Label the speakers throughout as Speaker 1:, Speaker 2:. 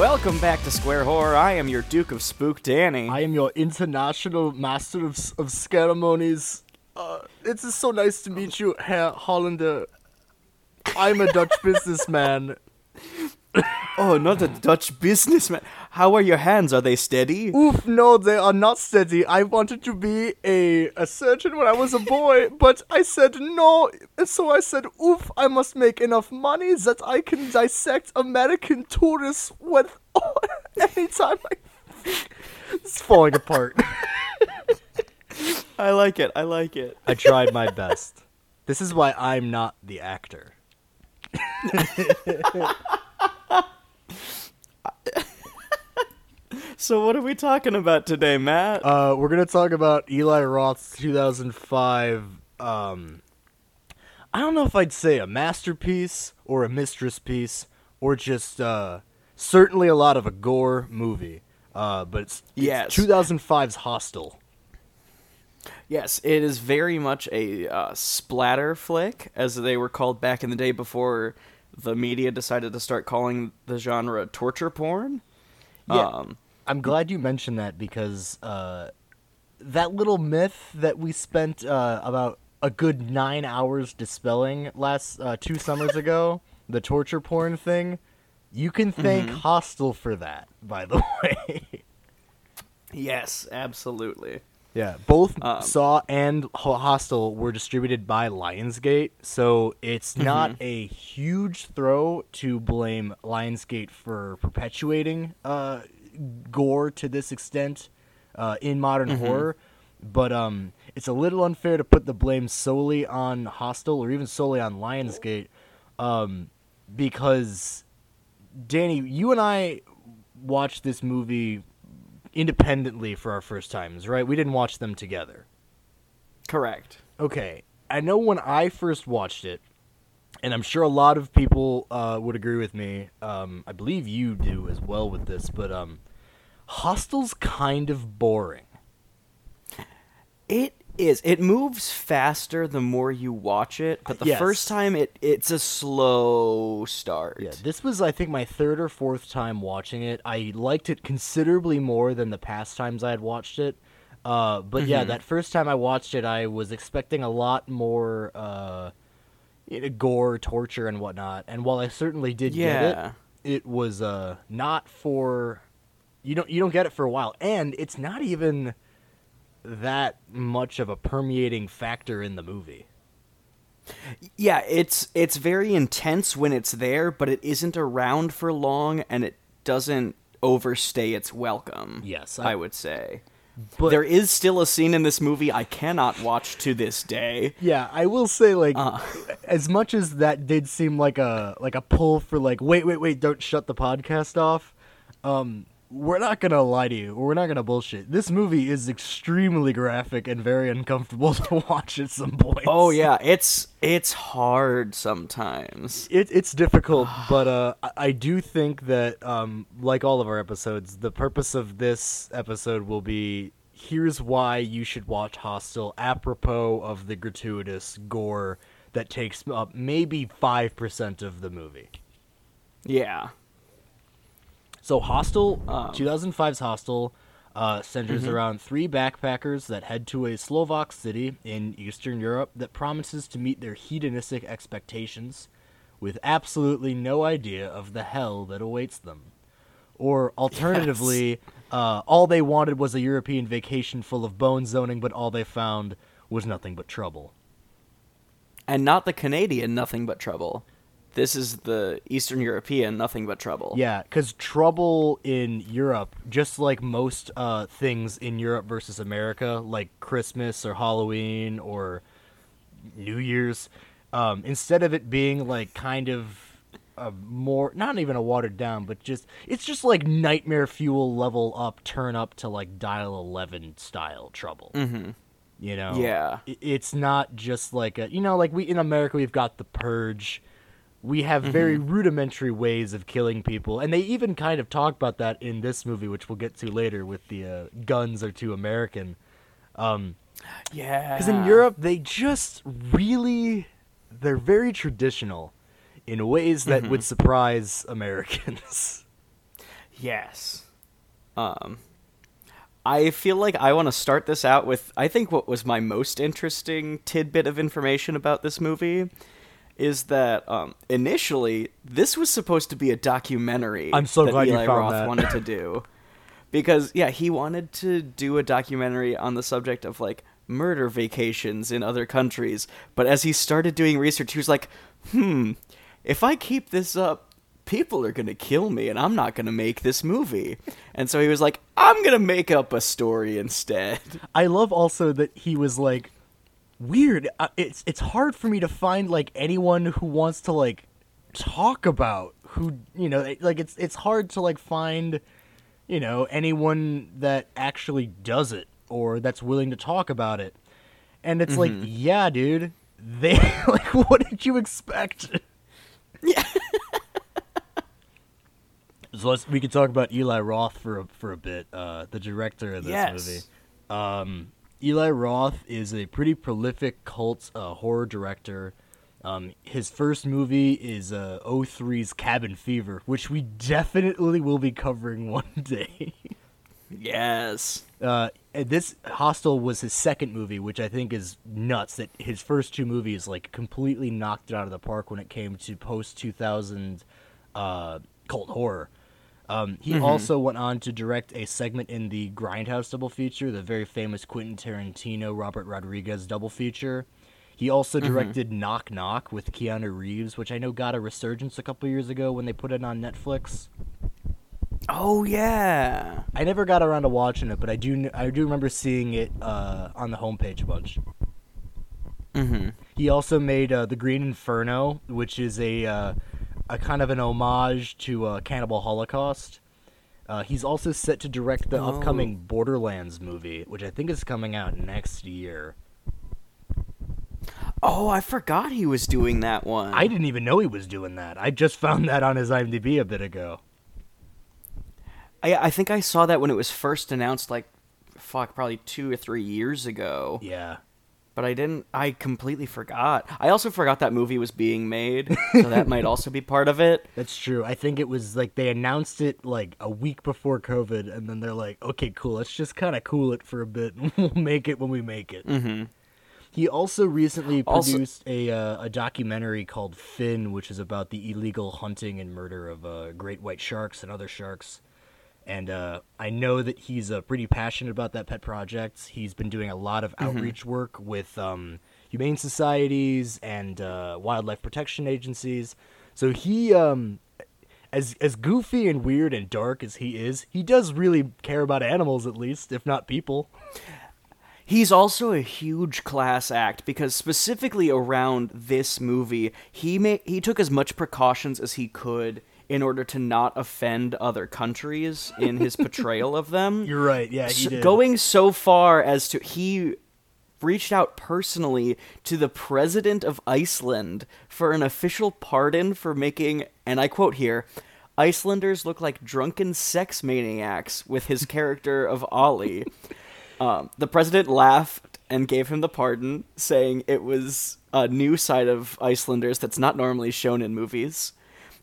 Speaker 1: Welcome back to Square Horror. I am your Duke of Spook, Danny.
Speaker 2: I am your international master of, of ceremonies. Uh, it's just so nice to meet you, Herr Hollander. I'm a Dutch businessman.
Speaker 1: Oh, not a Dutch businessman. How are your hands? Are they steady?
Speaker 2: Oof, no, they are not steady. I wanted to be a, a surgeon when I was a boy, but I said no. And So I said, oof, I must make enough money that I can dissect American tourists with oh, anytime I. It's falling apart.
Speaker 1: I like it. I like it.
Speaker 2: I tried my best. This is why I'm not the actor.
Speaker 1: So what are we talking about today, Matt?
Speaker 2: Uh, we're gonna talk about Eli Roth's 2005. Um, I don't know if I'd say a masterpiece or a mistress piece or just uh, certainly a lot of a gore movie. Uh, but it's, it's
Speaker 1: yes.
Speaker 2: 2005's Hostel.
Speaker 1: Yes, it is very much a uh, splatter flick, as they were called back in the day before the media decided to start calling the genre torture porn.
Speaker 2: Yeah, um, I'm glad you mentioned that because uh, that little myth that we spent uh, about a good nine hours dispelling last uh, two summers ago, the torture porn thing, you can thank mm-hmm. Hostel for that. By the way.
Speaker 1: yes, absolutely.
Speaker 2: Yeah, both um, Saw and Hostel were distributed by Lionsgate, so it's mm-hmm. not a huge throw to blame Lionsgate for perpetuating uh, gore to this extent uh, in modern mm-hmm. horror. But um, it's a little unfair to put the blame solely on Hostel or even solely on Lionsgate, um, because Danny, you and I watched this movie independently for our first times, right? We didn't watch them together.
Speaker 1: Correct.
Speaker 2: Okay. I know when I first watched it, and I'm sure a lot of people uh, would agree with me. Um, I believe you do as well with this, but um, Hostel's kind of boring.
Speaker 1: It is. It moves faster the more you watch it, but the yes. first time it it's a slow start.
Speaker 2: Yeah, this was I think my third or fourth time watching it. I liked it considerably more than the past times I had watched it. Uh, but mm-hmm. yeah, that first time I watched it, I was expecting a lot more uh, gore, torture, and whatnot. And while I certainly did yeah. get it, it was uh, not for you don't you don't get it for a while, and it's not even that much of a permeating factor in the movie.
Speaker 1: Yeah, it's it's very intense when it's there, but it isn't around for long and it doesn't overstay its welcome.
Speaker 2: Yes,
Speaker 1: I, I would say. But there is still a scene in this movie I cannot watch to this day.
Speaker 2: Yeah, I will say like uh. as much as that did seem like a like a pull for like wait wait wait don't shut the podcast off. Um we're not gonna lie to you. We're not gonna bullshit. This movie is extremely graphic and very uncomfortable to watch at some points.
Speaker 1: Oh yeah, it's it's hard sometimes.
Speaker 2: It, it's difficult, but uh, I do think that, um, like all of our episodes, the purpose of this episode will be here's why you should watch Hostel, apropos of the gratuitous gore that takes up maybe five percent of the movie.
Speaker 1: Yeah.
Speaker 2: So Hostel, um, 2005's Hostel, uh, centers mm-hmm. around three backpackers that head to a Slovak city in Eastern Europe that promises to meet their hedonistic expectations, with absolutely no idea of the hell that awaits them. Or alternatively, yes. uh, all they wanted was a European vacation full of bone zoning, but all they found was nothing but trouble.
Speaker 1: And not the Canadian nothing but trouble this is the Eastern European nothing but trouble.
Speaker 2: Yeah, because trouble in Europe, just like most uh, things in Europe versus America, like Christmas or Halloween or New Year's, um, instead of it being like kind of a more not even a watered down, but just it's just like nightmare fuel level up, turn up to like dial eleven style trouble.
Speaker 1: Mm-hmm.
Speaker 2: You know,
Speaker 1: yeah,
Speaker 2: it's not just like a you know like we in America we've got the purge we have mm-hmm. very rudimentary ways of killing people and they even kind of talk about that in this movie which we'll get to later with the uh, guns are too american um,
Speaker 1: yeah
Speaker 2: because in europe they just really they're very traditional in ways that mm-hmm. would surprise americans
Speaker 1: Yes. Um, I feel like I want to start this out with I think what was my most interesting tidbit of information about this movie is that um, initially this was supposed to be a documentary.
Speaker 2: I'm so
Speaker 1: that
Speaker 2: glad
Speaker 1: Eli
Speaker 2: you found
Speaker 1: Roth
Speaker 2: that.
Speaker 1: wanted to do because yeah, he wanted to do a documentary on the subject of like murder vacations in other countries. But as he started doing research, he was like, "Hmm, if I keep this up." People are gonna kill me, and I'm not gonna make this movie. And so he was like, "I'm gonna make up a story instead."
Speaker 2: I love also that he was like weird. Uh, It's it's hard for me to find like anyone who wants to like talk about who you know like it's it's hard to like find you know anyone that actually does it or that's willing to talk about it. And it's like, yeah, dude, they like what did you expect?
Speaker 1: Yeah.
Speaker 2: So let's, we could talk about Eli Roth for a, for a bit, uh, the director of this
Speaker 1: Yes.
Speaker 2: movie. Um, Eli Roth is a pretty prolific cult uh, horror director. Um, his first movie is uh, 03's Cabin Fever, which we definitely will be covering one day.
Speaker 1: Yes.
Speaker 2: Uh, this Hostel was his second movie, which I think is nuts. That his first two movies like completely knocked it out of the park when it came to post two thousand uh, cult horror. Um, he also went on to direct a segment in the Grindhouse double feature, the very famous Quentin Tarantino Robert Rodriguez double feature. He also directed Knock Knock with Keanu Reeves, which I know got a resurgence a couple years ago when they put it on Netflix.
Speaker 1: Oh yeah.
Speaker 2: I never got around to watching it, but I do I do remember seeing it uh, on the homepage a bunch.
Speaker 1: Mm-hmm.
Speaker 2: He also made uh, the Green Inferno, which is a uh, a kind of an homage to uh, Cannibal Holocaust. Uh, he's also set to direct the
Speaker 1: Oh.
Speaker 2: upcoming Borderlands movie, which I think is coming out next year.
Speaker 1: Oh, I forgot he was doing that one.
Speaker 2: I didn't even know he was doing that. I just found that on his IMDb a bit ago.
Speaker 1: I I think I saw that when it was first announced, like, fuck, probably two or three years ago.
Speaker 2: Yeah.
Speaker 1: But I didn't. I completely forgot. I also forgot that movie was being made, so that might also be part of it.
Speaker 2: That's true. I think it was like they announced it like a week before COVID, and then they're like, "Okay, cool. Let's just kind of cool it for a bit. and We'll make it when we make it."
Speaker 1: Mm-hmm.
Speaker 2: He also recently
Speaker 1: Also-
Speaker 2: produced a uh, a documentary called Fin, which is about the illegal hunting and murder of uh, great white sharks and other sharks. And uh, I know that he's uh, pretty passionate about that pet project. He's been doing a lot of outreach work with um, humane societies and uh, wildlife protection agencies. So he, um, as as goofy and weird and dark as he is, he does really care about animals, at least, if not people.
Speaker 1: He's also a huge class act because specifically around this movie, he ma- he took as much precautions as he could in order to not offend other countries in his portrayal of them.
Speaker 2: You're right. Yeah, he
Speaker 1: So-
Speaker 2: did.
Speaker 1: going so far as to he reached out personally to the president of Iceland for an official pardon for making and I quote here Icelanders look like drunken sex maniacs with his character of Ollie. Um, the president laughed and gave him the pardon, saying it was a new side of Icelanders that's not normally shown in movies.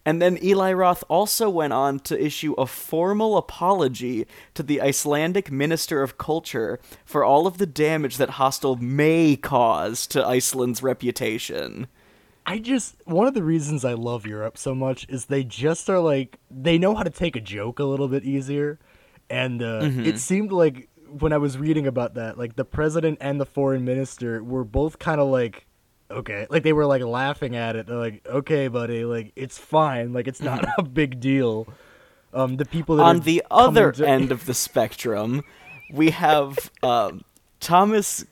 Speaker 1: And then Eli Roth also went on to issue a formal apology to the Icelandic Minister of Culture for all of the damage that Hostel may cause to Iceland's reputation.
Speaker 2: I just one of the reasons I love Europe so much is they just are like they know how to take a joke a little bit easier, and uh, it seemed like when I was reading about that, like the president and the foreign minister were both kind of like, okay, like they were like laughing at it. They're like, okay, buddy, like it's fine, like it's not a big deal. Um, the people that
Speaker 1: On the other
Speaker 2: to-
Speaker 1: end of the spectrum, we have um, Thomas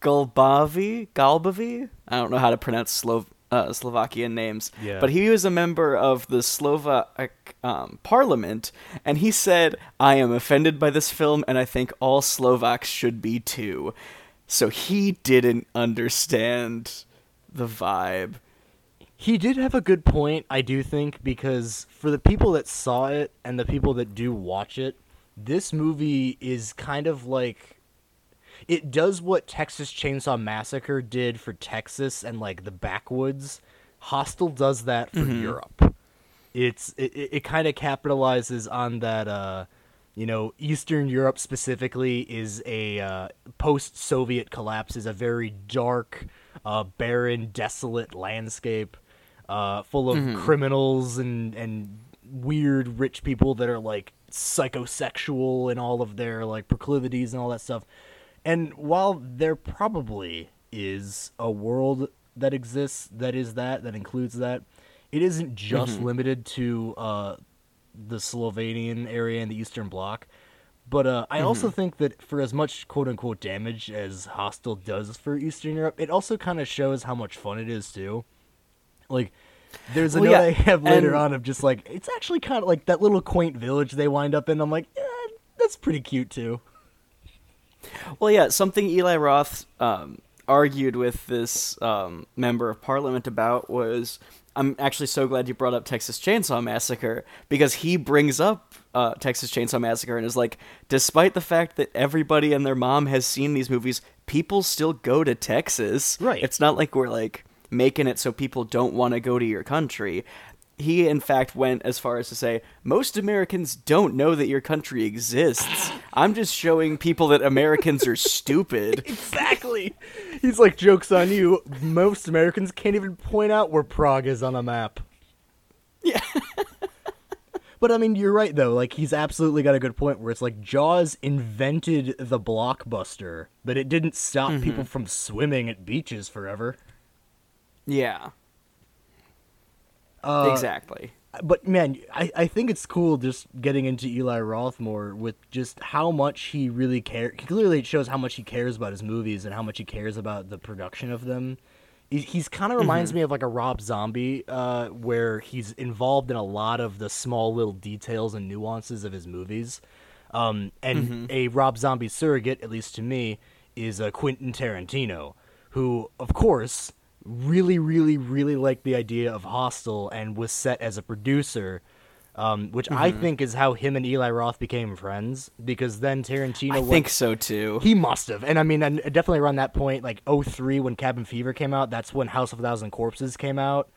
Speaker 1: Galbavi. Galbavi? I don't know how to pronounce Slo- uh, Slovakian names.
Speaker 2: Yeah.
Speaker 1: But he was a member of the Slovak um, parliament, and he said, I am offended by this film, and I think all Slovaks should be too. So he didn't understand the vibe.
Speaker 2: He did have a good point, I do think, because for the people that saw it and the people that do watch it, this movie is kind of like it does what Texas Chainsaw Massacre did for Texas and like the backwoods. Hostel does that for Europe. it's it, it kind of capitalizes on that uh you know eastern europe specifically is a uh, post-soviet collapse is a very dark uh, barren desolate landscape uh, full of mm-hmm. criminals and and weird rich people that are like psychosexual and all of their like proclivities and all that stuff and while there probably is a world that exists that is that that includes that it isn't just mm-hmm. limited to uh, the Slovenian area and the Eastern Bloc. But uh, I mm-hmm. also think that for as much quote unquote damage as Hostel does for Eastern Europe, it also kind of shows how much fun it is too. Like, there's a well, note yeah. I have later and... on of just like it's actually kind of like that little quaint village they wind up in. I'm like, yeah, that's pretty cute too.
Speaker 1: Well, yeah, something Eli Roth um, argued with this um, member of parliament about was I'm actually so glad you brought up Texas Chainsaw Massacre because he brings up uh, Texas Chainsaw Massacre and is like, despite the fact that everybody and their mom has seen these movies, people still go to Texas.
Speaker 2: Right.
Speaker 1: It's not like we're like making it so people don't want to go to your country he in fact went as far as to say most Americans don't know that your country exists. I'm just showing people that Americans are stupid.
Speaker 2: exactly. He's like jokes on you. Most Americans can't even point out where Prague is on a map.
Speaker 1: Yeah.
Speaker 2: but I mean, you're right though. Like he's absolutely got a good point where it's like Jaws invented the blockbuster, but it didn't stop mm-hmm. people from swimming at beaches forever.
Speaker 1: Yeah. Uh, exactly.
Speaker 2: But man, I, I think it's cool just getting into Eli Roth more with just how much he really cares. Clearly, it shows how much he cares about his movies and how much he cares about the production of them. He, he's kind of reminds mm-hmm. me of like a Rob Zombie, uh, where he's involved in a lot of the small little details and nuances of his movies. Um, and mm-hmm. a Rob Zombie surrogate, at least to me, is a Quentin Tarantino, who, of course, really, really, really liked the idea of Hostel and was set as a producer. Um, which mm-hmm. I think is how him and Eli Roth became friends because then Tarantino. I
Speaker 1: went, think so too.
Speaker 2: He must have, and I mean, and definitely around that point, like 03 when Cabin Fever came out, that's when House of a Thousand Corpses came out,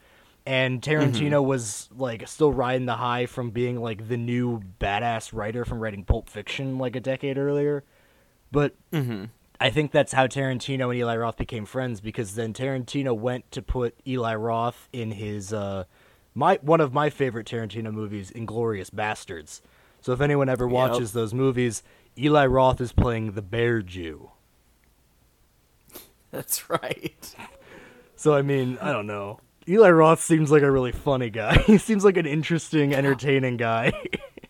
Speaker 2: and Tarantino mm-hmm. was like still riding the high from being like the new badass writer from writing Pulp Fiction like a decade earlier, but
Speaker 1: mm-hmm.
Speaker 2: I think that's how Tarantino and Eli Roth became friends because then Tarantino went to put Eli Roth in his uh, my one of my favorite Tarantino movies, Inglourious Basterds. So if anyone ever watches yep. those movies, Eli Roth is playing the Bear Jew.
Speaker 1: That's right.
Speaker 2: So I mean, I don't know. Eli Roth seems like a really funny guy. he seems like an interesting, entertaining guy.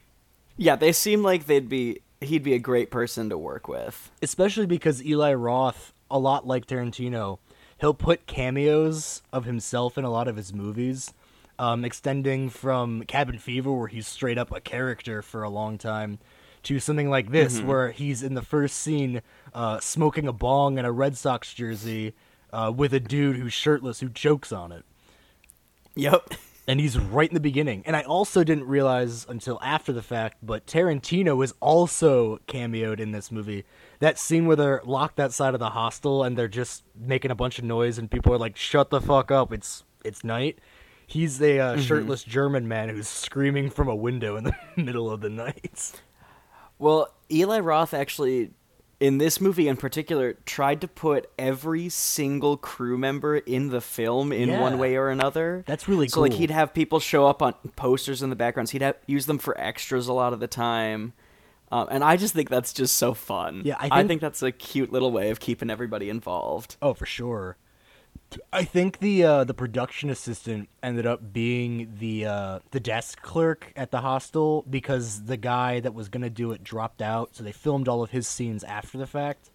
Speaker 1: yeah, they seem like they'd be he'd be a great person to work with.
Speaker 2: Especially because Eli Roth, a lot like Tarantino, he'll put cameos of himself in a lot of his movies, um, extending from Cabin Fever, where he's straight up a character for a long time, to something like this, mm-hmm. where he's in the first scene uh, smoking a bong in a Red Sox jersey uh, with a dude who's shirtless who chokes on it.
Speaker 1: Yep.
Speaker 2: And he's right in the beginning. And I also didn't realize until after the fact, but Tarantino is also cameoed in this movie. That scene where they're locked outside of the hostel and they're just making a bunch of noise, and people are like, "Shut the fuck up! It's it's night." He's a uh, mm-hmm. shirtless German man who's screaming from a window in the middle of the night.
Speaker 1: Well, Eli Roth actually in this movie in particular tried to put every single crew member in the film in yeah. one way or another.
Speaker 2: That's really
Speaker 1: so, cool. So like he'd have people show up on posters in the backgrounds. He'd have, use them for extras a lot of the time. Um, and I just think that's just so fun.
Speaker 2: Yeah, I think,
Speaker 1: I think that's a cute little way of keeping everybody involved.
Speaker 2: Oh, for sure. I think the uh, the production assistant ended up being the uh, the desk clerk at the hostel because the guy that was gonna do it dropped out, so they filmed all of his scenes after the fact.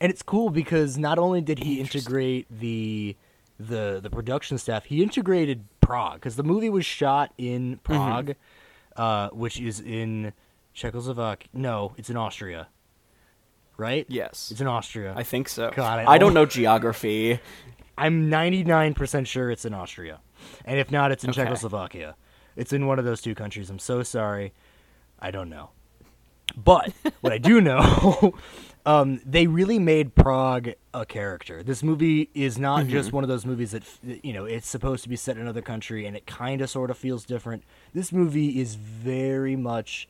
Speaker 2: And it's cool because not only did he integrate the the the production staff, he integrated Prague because the movie was shot in mm-hmm. Prague, mm-hmm. uh, which is in Czechoslovakia. No, it's in Austria right?
Speaker 1: Yes.
Speaker 2: It's in Austria.
Speaker 1: I think so.
Speaker 2: God,
Speaker 1: I, I don't know geography.
Speaker 2: I'm 99% sure it's in Austria. And if not, it's in okay. Czechoslovakia. It's in one of those two countries. I'm so sorry. I don't know. But what I do know, um, they really made Prague a character. This movie is not just one of those movies that you know it's supposed to be set in another country and it kind of sort of feels different. This movie is very much,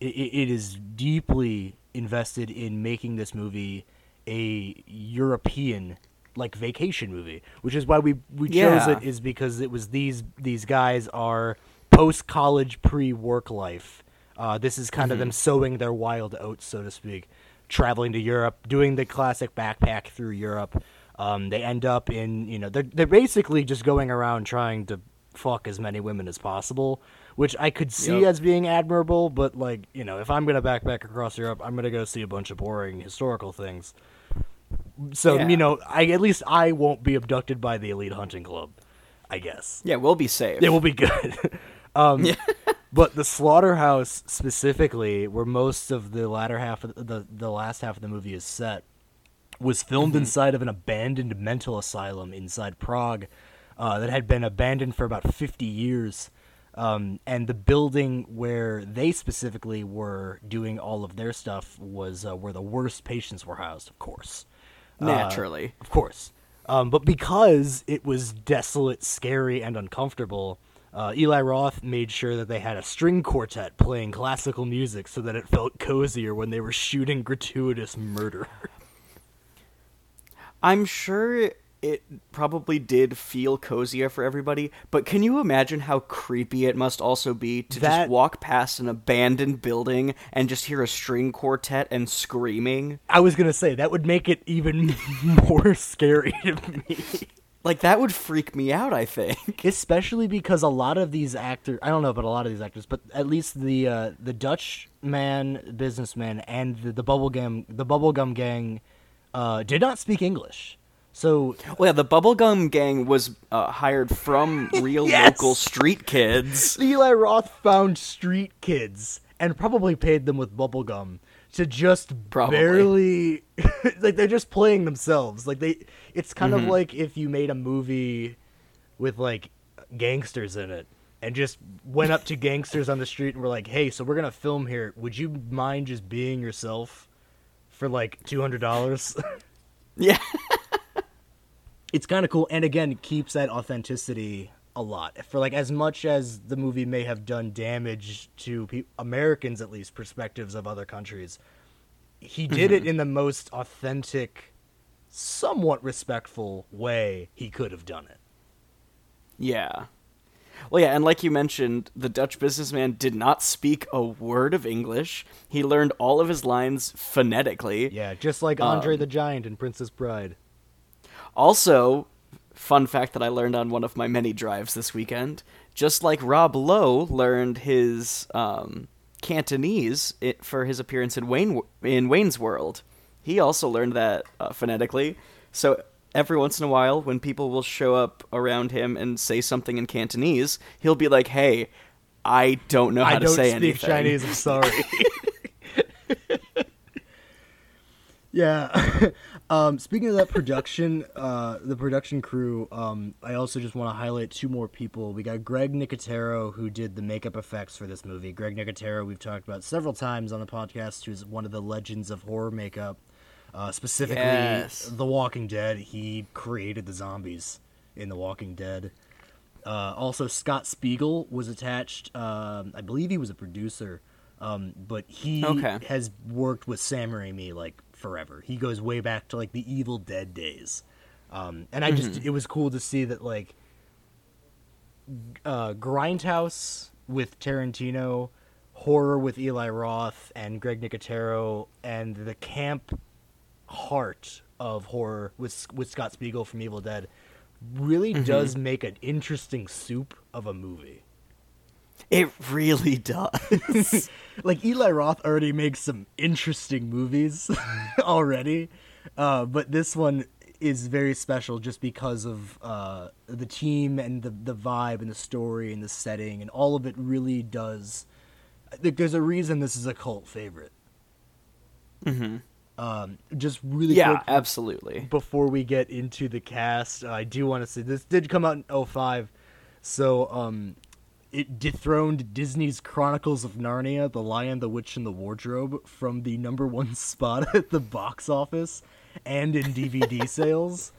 Speaker 2: it, it is deeply invested in making this movie a European like vacation movie, which is why we we chose
Speaker 1: Yeah.
Speaker 2: it is because it was these these guys are post college pre work life. Uh, this is kind of them sowing their wild oats, so to speak, traveling to Europe, doing the classic backpack through Europe. Um, they end up in you know they're they're basically just going around trying to fuck as many women as possible, which I could see
Speaker 1: Yep.
Speaker 2: as being admirable. But like you know, if I'm gonna backpack across Europe, I'm gonna go see a bunch of boring historical things. So
Speaker 1: Yeah.
Speaker 2: you know, I at least I won't be abducted by the elite hunting club. I guess
Speaker 1: Yeah, we'll be safe.
Speaker 2: it will be good. um, But the slaughterhouse specifically, where most of the latter half of the the last half of the movie is set, was filmed inside of an abandoned mental asylum inside Prague uh, that had been abandoned for about 50 years. Um, and the building where they specifically were doing all of their stuff was uh, where the worst patients were housed, of course. Uh,
Speaker 1: Naturally.
Speaker 2: of course. Um, but because it was desolate, scary, and uncomfortable, uh, Eli Roth made sure that they had a string quartet playing classical music so that it felt cozier when they were shooting gratuitous murder.
Speaker 1: I'm sure it probably did feel cozier for everybody, but can you imagine how creepy it must also be to
Speaker 2: That-
Speaker 1: just walk past an abandoned building and just hear a string quartet and screaming?
Speaker 2: I was gonna say that would make it even more scary to me.
Speaker 1: Like that would freak me out, I think.
Speaker 2: especially because a lot of these actors i don't know about a lot of these actors but at least the uh, the dutch man businessman and the, the bubblegum the bubblegum gang uh, did not speak english so
Speaker 1: Well, yeah, the Bubblegum Gang was uh, hired from real
Speaker 2: Yes!
Speaker 1: local street kids.
Speaker 2: eli roth found street kids and probably paid them with bubblegum to just
Speaker 1: Probably.
Speaker 2: barely like they're just playing themselves like they it's kind of like if you made a movie with like gangsters in it and just went up to gangsters on the street and were like, "Hey, so we're going to film here. Would you mind just being yourself for like $200?"
Speaker 1: Yeah.
Speaker 2: It's kind of cool and again, keeps that authenticity a lot. For like as much as the movie may have done damage to pe- Americans at least perspectives of other countries, he did it mm-hmm. in the most authentic somewhat respectful way he could have done it.
Speaker 1: Yeah. Well, yeah, and like you mentioned, the Dutch businessman did not speak a word of English. He learned all of his lines phonetically.
Speaker 2: Yeah, just like Andre um, the Giant in Princess Bride.
Speaker 1: Also, fun fact that I learned on one of my many drives this weekend, just like Rob Lowe learned his um, Cantonese it, for his appearance in Wayne in Wayne's World, he also learned that uh, phonetically. So every once in a while, when people will show up around him and say something in Cantonese, he'll be like, "Hey, I don't know how
Speaker 2: I
Speaker 1: to
Speaker 2: don't
Speaker 1: say
Speaker 2: speak
Speaker 1: anything."
Speaker 2: Chinese. I'm sorry. yeah. um, speaking of that production, uh, the production crew, um, I also just want to highlight two more people. We got Greg Nicotero, who did the makeup effects for this movie. Greg Nicotero, we've talked about several times on the podcast, who's one of the legends of horror makeup. Uh, specifically,
Speaker 1: Yes.
Speaker 2: The Walking Dead. He created the zombies in The Walking Dead. Uh, also, Scott Spiegel was attached. Um, I believe he was a producer, um, but he
Speaker 1: Okay.
Speaker 2: has worked with Sam Raimi like forever. He goes way back to like the Evil Dead days, um, and I just it was cool to see that like uh, Grindhouse with Tarantino, horror with Eli Roth and Greg Nicotero, and the camp heart of horror with with Scott Spiegel from Evil Dead really does make an interesting soup of a movie.
Speaker 1: It really does.
Speaker 2: like Eli Roth already makes some interesting movies already, uh, but this one is very special just because of uh, the team and the the vibe and the story and the setting and all of it really does. Like, there's a reason this is a cult favorite. Mm-hmm. Um, just really
Speaker 1: yeah,
Speaker 2: quick
Speaker 1: absolutely.
Speaker 2: before we get into the cast, I do want to say this did come out in 05. So, um, it dethroned Disney's Chronicles of Narnia, The Lion, the Witch, and the Wardrobe from the number one spot at the box office and in DVD sales.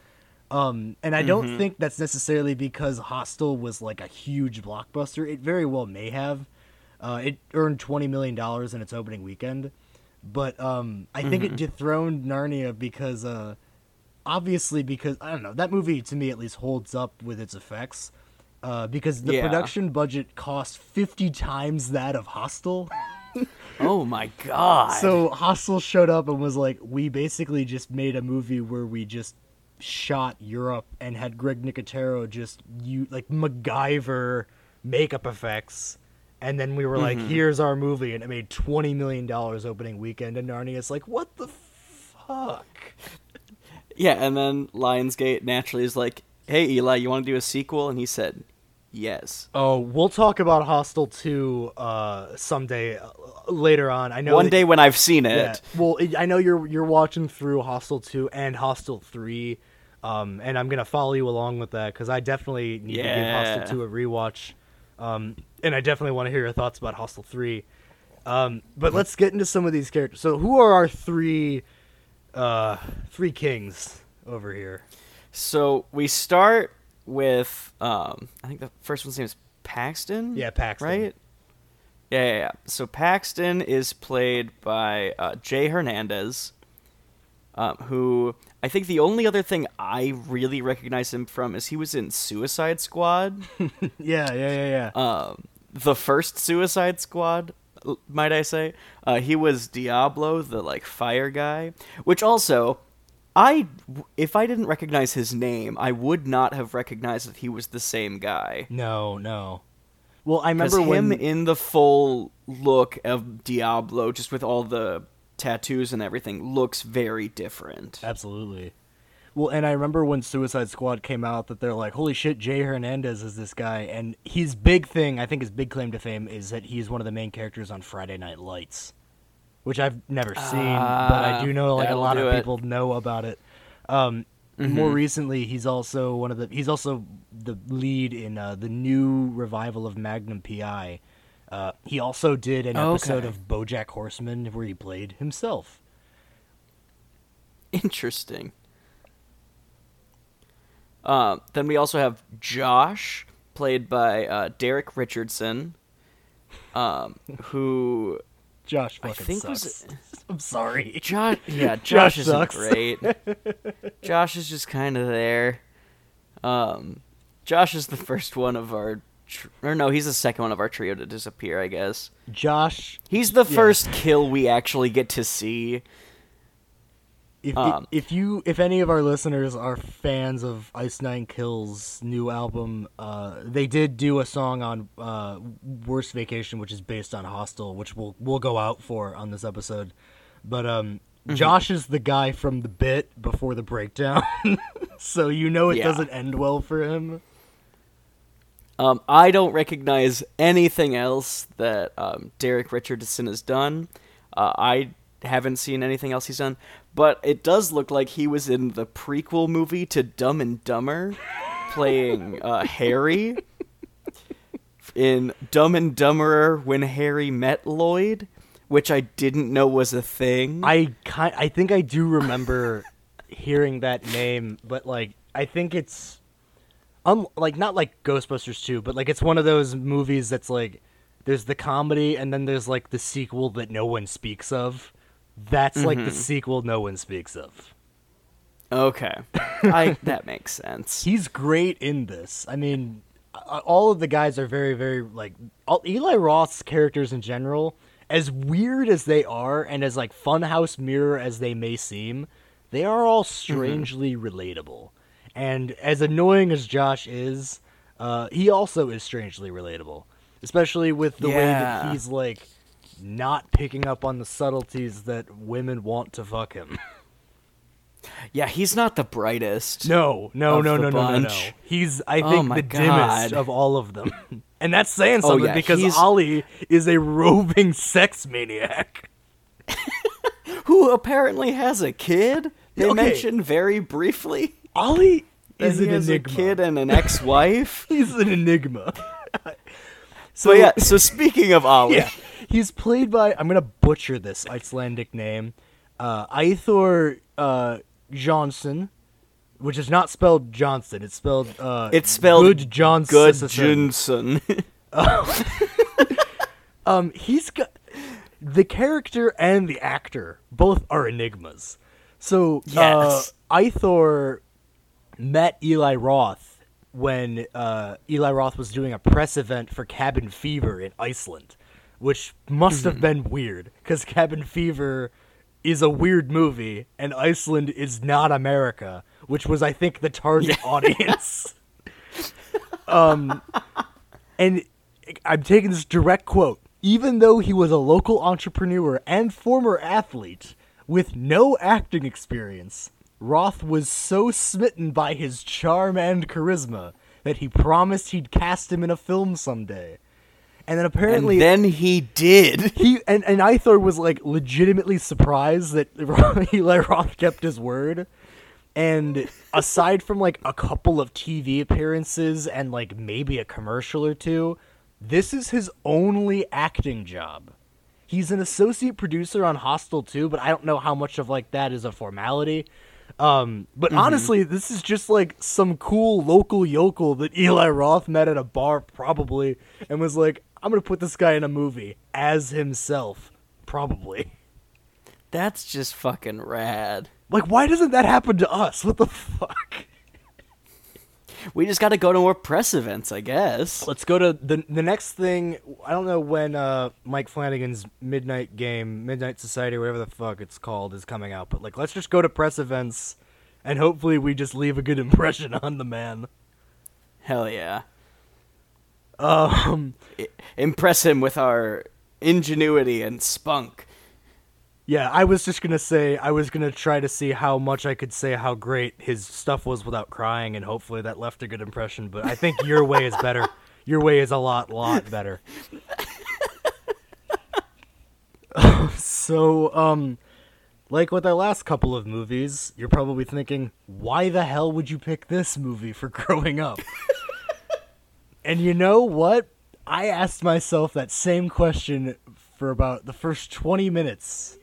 Speaker 2: Um, and I don't mm-hmm. think that's necessarily because Hostel was like a huge blockbuster. It very well may have. Uh, it earned twenty million dollars in its opening weekend, but um, I mm-hmm. think it mm-hmm. dethroned Narnia because, uh, obviously, because I don't know that movie to me at least holds up with its effects, uh, because the yeah. production budget cost fifty times that of Hostel.
Speaker 1: oh my god!
Speaker 2: So Hostel showed up and was like, "We basically just made a movie where we just shot Europe and had Greg Nicotero just you like MacGyver makeup effects. And then we were like, mm-hmm. here's our movie. And it made $20 million opening weekend. And Narnia's like, what the fuck?
Speaker 1: Yeah, and then Lionsgate naturally is like, hey, Eli, you want to do a sequel? And he said, yes.
Speaker 2: Oh, we'll talk about Hostel 2 uh, someday uh, later on. I know
Speaker 1: one that, day when I've seen it.
Speaker 2: Yeah, well, I know you're you're watching through Hostel 2 and Hostel 3 um, and I'm gonna follow you along with that because I definitely need yeah. to give Hostel 2 a rewatch. Um, and I definitely want to hear your thoughts about Hostel 3. Um, but let's get into some of these characters. So, who are our three, uh, three kings over here?
Speaker 1: So we start with, um, I think the first one's name is Paxton.
Speaker 2: Yeah, Paxton.
Speaker 1: Right. Yeah, yeah, yeah. So Paxton is played by uh, Jay Hernandez, um, who I think the only other thing I really recognize him from is he was in Suicide Squad.
Speaker 2: yeah, yeah, yeah,
Speaker 1: yeah. Um, the first Suicide Squad, might I say? Uh, he was Diablo, the like fire guy. Which also, I if I didn't recognize his name, I would not have recognized that he was the same guy.
Speaker 2: No, no. Well, I remember
Speaker 1: him
Speaker 2: when...
Speaker 1: in the full look of Diablo, just with all the tattoos and everything looks very different.
Speaker 2: Absolutely. Well, and I remember when Suicide Squad came out that they're like, "Holy shit, Jay Hernandez is this guy." And his big thing, I think his big claim to fame is that he's one of the main characters on Friday Night Lights, which I've never seen, uh, but I do know like a lot of it. people know about it. Um, mm-hmm. More recently, he's also one of the he's also the lead in uh, the new revival of Magnum PI, uh, he also did an episode of BoJack Horseman where he played himself.
Speaker 1: Interesting. Uh, then we also have Josh, played by uh, Derek Richardson, um, who
Speaker 2: Josh I think sucks. was. I'm sorry.
Speaker 1: Josh, yeah, Josh, Josh isn't great. Josh is just kind of there. Um, Josh is the first one of our tr- or no, he's the second one of our trio to disappear, I guess.
Speaker 2: Josh.
Speaker 1: He's the yeah. first kill we actually get to see.
Speaker 2: If, um, if you if any of our listeners are fans of Ice Nine Kills' new album, uh, they did do a song on uh, Worst Vacation, which is based on Hostel, which we'll we'll go out for on this episode. But um, mm-hmm. Josh is the guy from the bit before the breakdown, so you know it yeah. doesn't end well for him.
Speaker 1: Um, I don't recognize anything else that um, Derek Richardson has done. Uh, I haven't seen anything else he's done, but it does look like he was in the prequel movie to Dumb and Dumber, playing uh, Harry in Dumb and Dumberer when Harry met Lloyd, which I didn't know was a thing.
Speaker 2: I kind, I think I do remember hearing that name, but like I think it's um, like not like Ghostbusters 2, but like it's one of those movies that's like there's the comedy and then there's like the sequel that no one speaks of. That's mm-hmm. like the mm-hmm. sequel no one speaks of.
Speaker 1: Okay. I that makes sense.
Speaker 2: He's great in this. I mean, all of the guys are very very like all, Eli Roth's characters in general, as weird as they are and as like funhouse mirror as they may seem, they are all mm-hmm. strangely mm-hmm. relatable. And as annoying as Josh is, uh, he also is strangely relatable, especially with the yeah. way that he's like not picking up on the subtleties that women want to fuck him.
Speaker 1: Yeah, he's not the brightest.
Speaker 2: No, no, no, no, no, no, no. He's, I oh think, oh the God. dimmest of all of them. and that's saying something oh, yeah, because he's... Ollie is a roving sex maniac.
Speaker 1: Who apparently has a kid. They okay. mention very briefly.
Speaker 2: Ollie is
Speaker 1: an
Speaker 2: enigma.
Speaker 1: a kid and an ex-wife.
Speaker 2: He's an enigma.
Speaker 1: So yeah, so speaking of Ollie,
Speaker 2: yeah, he's played by I'm gonna butcher this Icelandic name, uh, Eithor uh, Johnson, which is not spelled Johnson. It's spelled uh,
Speaker 1: it's spelled
Speaker 2: Good Johnson.
Speaker 1: Good Johnson.
Speaker 2: um, he's got the character and the actor both are enigmas. So
Speaker 1: yes.
Speaker 2: uh, Eithor met Eli Roth when uh, Eli Roth was doing a press event for Cabin Fever in Iceland, which must have been weird because Cabin Fever is a weird movie and Iceland is not America, which was I think the target audience. um, and I'm taking this direct quote. Even though he was a local entrepreneur and former athlete with no acting experience, Roth was so smitten by his charm and charisma that he promised he'd cast him in a film someday. And then apparently,
Speaker 1: and then he did.
Speaker 2: He and and Eithor was like legitimately surprised that Eli Roth kept his word. And aside from like a couple of TV appearances and like maybe a commercial or two, this is his only acting job. He's an associate producer on Hostel 2, but I don't know how much of like that is a formality. Um, but mm-hmm. honestly, this is just like some cool local yokel that Eli Roth met at a bar, probably, and was like, I'm gonna put this guy in a movie as himself, probably.
Speaker 1: That's just fucking rad.
Speaker 2: Like, why doesn't that happen to us? What the fuck?
Speaker 1: we just got to go to more press events, I guess.
Speaker 2: Let's go to the the next thing. I don't know when uh, Mike Flanagan's Midnight Game, Midnight Society, whatever the fuck it's called, is coming out. But like, let's just go to press events, and hopefully we just leave a good impression on the man.
Speaker 1: Hell yeah.
Speaker 2: Um,
Speaker 1: impress him with our ingenuity and spunk.
Speaker 2: Yeah, I was just gonna say I was gonna try to see how much I could say how great his stuff was without crying, and hopefully that left a good impression. But I think your way is better. Your way is a lot, lot better. so, um, like with our last couple of movies, you're probably thinking, why the hell would you pick this movie for growing up? And you know what? I asked myself that same question for about the first 20 minutes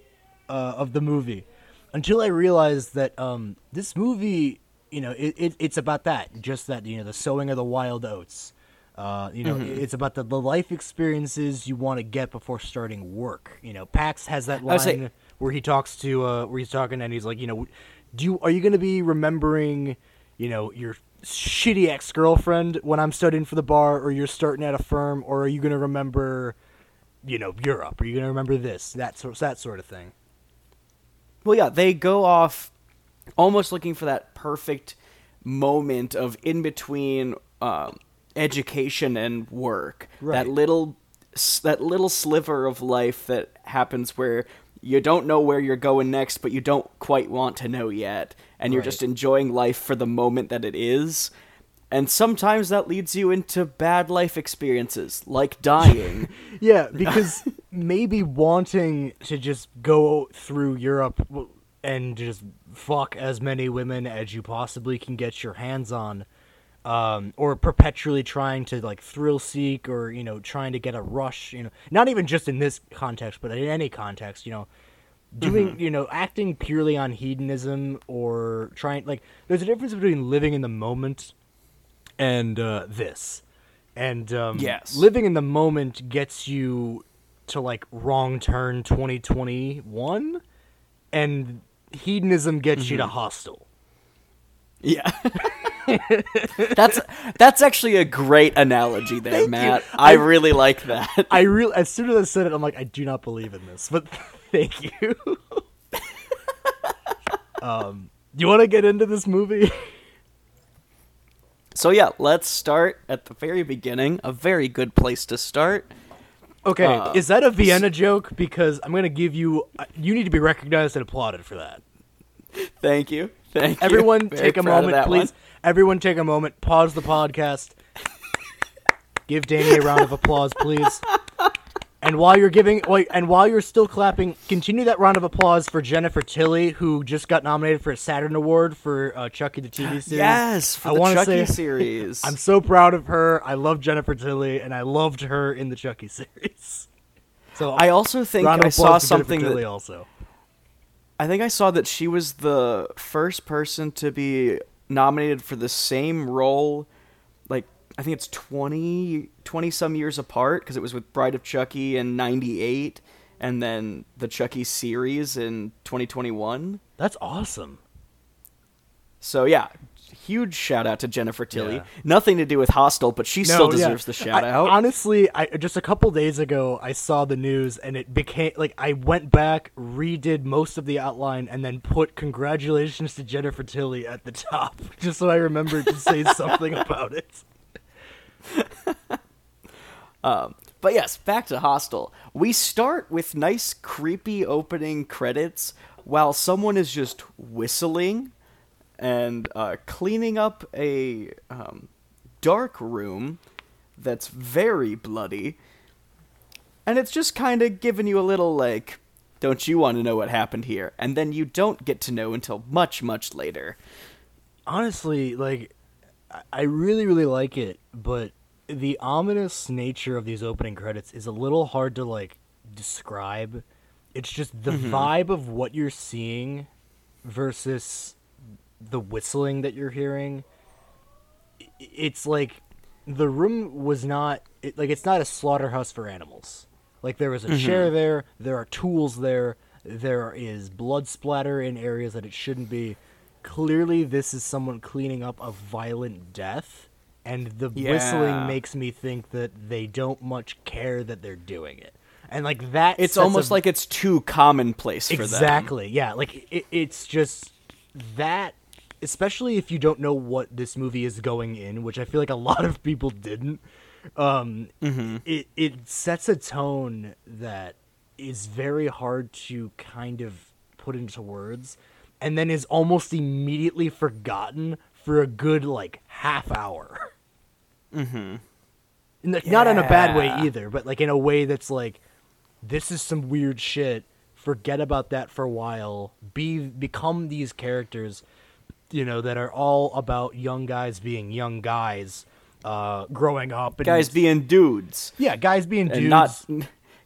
Speaker 2: uh, of the movie until I realized that um, this movie, you know, it, it, it's about that, just that, you know, the sowing of the wild oats. Uh, you know, mm-hmm. it's about the, the life experiences you want to get before starting work. You know, Pax has that line where he talks to, uh, where he's talking and he's like, you know, do you, are you going to be remembering, you know, your shitty ex girlfriend when I'm studying for the bar, or you're starting at a firm, or are you going to remember, you know, Europe? Are you going to remember this, that sort, that sort of thing?
Speaker 1: Well, yeah, they go off almost looking for that perfect moment of in between um, education and work. Right. That little that little sliver of life that happens where you don't know where you're going next, but you don't quite want to know yet, and you're just enjoying life for the moment that it is. And sometimes that leads you into bad life experiences, like dying.
Speaker 2: yeah, because maybe wanting to just go through Europe and just fuck as many women as you possibly can get your hands on, um, or perpetually trying to like thrill seek or you know trying to get a rush, you know, not even just in this context, but in any context, you know, doing mm-hmm. you know acting purely on hedonism or trying like there's a difference between living in the moment and uh, this. And um,
Speaker 1: yes,
Speaker 2: living in the moment gets you to like wrong turn 2021, and hedonism gets mm-hmm. you to mm-hmm.
Speaker 1: Yeah. that's that's actually a great analogy there, Matt. I, I, really like that.
Speaker 2: I really as soon as I said it, I'm like, I do not believe in this, but thank you. um, you want to get into this movie?
Speaker 1: So yeah, let's start at the very beginning. A very good place to start.
Speaker 2: Okay, uh, is that a Vienna joke? Because I'm gonna give you. You need to be recognized and applauded for that.
Speaker 1: Thank you. Thank
Speaker 2: you. Everyone, take a moment, please. One. Everyone, take a moment. Pause the podcast. give Danny a round of applause, please. And while you're giving, and while you're still clapping, continue that round of applause for Jennifer Tilly, who just got nominated for a Saturn Award for uh, Chucky the TV series.
Speaker 1: Yes, for
Speaker 2: I
Speaker 1: the Chucky
Speaker 2: say-
Speaker 1: series.
Speaker 2: I'm so proud of her. I love Jennifer Tilly, and I loved her in the Chucky series. So
Speaker 1: I also think I saw
Speaker 2: Jennifer
Speaker 1: something
Speaker 2: Tilly
Speaker 1: that
Speaker 2: also.
Speaker 1: I think I saw that she was the first person to be nominated for the same role I think it's 20 20 some years apart because it was with Bride of Chucky in 98 and then the Chucky series in 2021.
Speaker 2: That's awesome.
Speaker 1: So yeah, huge shout out to Jennifer Tilly.
Speaker 2: Yeah.
Speaker 1: Nothing to do with Hostel, but she still
Speaker 2: No, yeah.
Speaker 1: deserves the shout
Speaker 2: I-
Speaker 1: out.
Speaker 2: Honestly, I just a couple days ago I saw the news and it became like I went back, redid most of the outline, and then put congratulations to Jennifer Tilly at the top, just so I remembered to say something about it.
Speaker 1: But yes, back to Hostel. We start with nice, creepy opening credits while someone is just whistling and uh, cleaning up a um, dark room that's very bloody. And it's just kind of giving you a little, like, don't you want to know what happened here? And then you don't get to know until much, much later.
Speaker 2: Honestly, like I- really, really like it, but the ominous nature of these opening credits is a little hard to like describe. It's just the mm-hmm. vibe of what you're seeing versus the whistling that you're hearing. It's like the room was not it, like it's not a slaughterhouse for animals. Like there is a mm-hmm. chair there, there are tools there, there is blood splatter in areas that it shouldn't be. Clearly, this is someone cleaning up a violent death, and the
Speaker 1: Yeah.
Speaker 2: whistling makes me think that they don't much care that they're doing it. And like that,
Speaker 1: It's
Speaker 2: sets a-
Speaker 1: almost like it's too commonplace for them.
Speaker 2: exactly yeah like it, it's just that especially if you don't know what this movie is going in which i feel like a lot of people didn't um
Speaker 1: Mm-hmm.
Speaker 2: it it sets a tone that is very hard to kind of put into words and then is almost immediately forgotten for a good like half hour mm-hmm not in a bad way either but like in a way that's like this is some weird shit. Forget about that for a while. Be become these characters, you know, that are all about young guys being young guys, uh, growing up. And,
Speaker 1: Guys being dudes.
Speaker 2: yeah, guys being dudes.
Speaker 1: And not.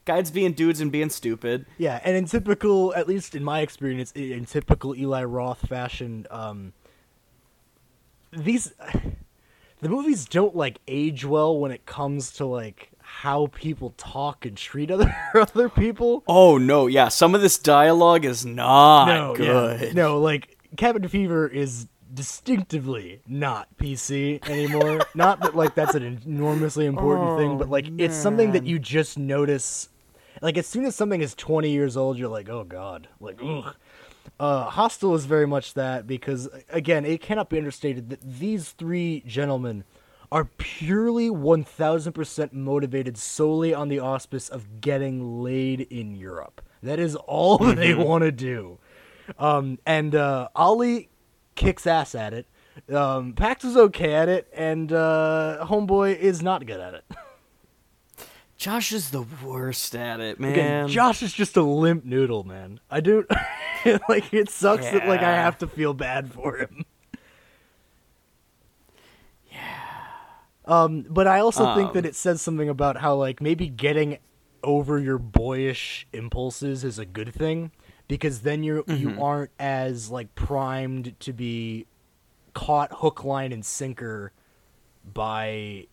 Speaker 1: Guys being dudes and being stupid.
Speaker 2: Yeah, and in typical, at least in my experience, in typical Eli Roth fashion, um, these the movies don't like age well when it comes to like how people talk and treat other other people.
Speaker 1: Oh no, yeah, some of this dialogue is not
Speaker 2: no, yeah.
Speaker 1: good.
Speaker 2: No, like Cabin Fever is distinctively not PC anymore. not that like that's an enormously important thing, but like it's something that you just notice. Like as soon as something is 20 years old, you're like, oh god, like ugh. Uh, Hostel is very much that because again, it cannot be understated that these three gentlemen are purely 1000% motivated solely on the auspice of getting laid in Europe. That is all they want to do. Um, and uh, Ollie kicks ass at it. Um, Pax is okay at it, and uh, Homeboy is not good at it.
Speaker 1: Josh is the worst at it,
Speaker 2: Again,
Speaker 1: man.
Speaker 2: Josh is just a limp noodle, man. I do like it sucks that like I have to feel bad for him. Yeah. Um, but I also think that
Speaker 1: Um,
Speaker 2: it says something about how like maybe getting over your boyish impulses is a good thing because then you're
Speaker 1: Mm-hmm.
Speaker 2: you aren't as like primed to be caught hook line and sinker by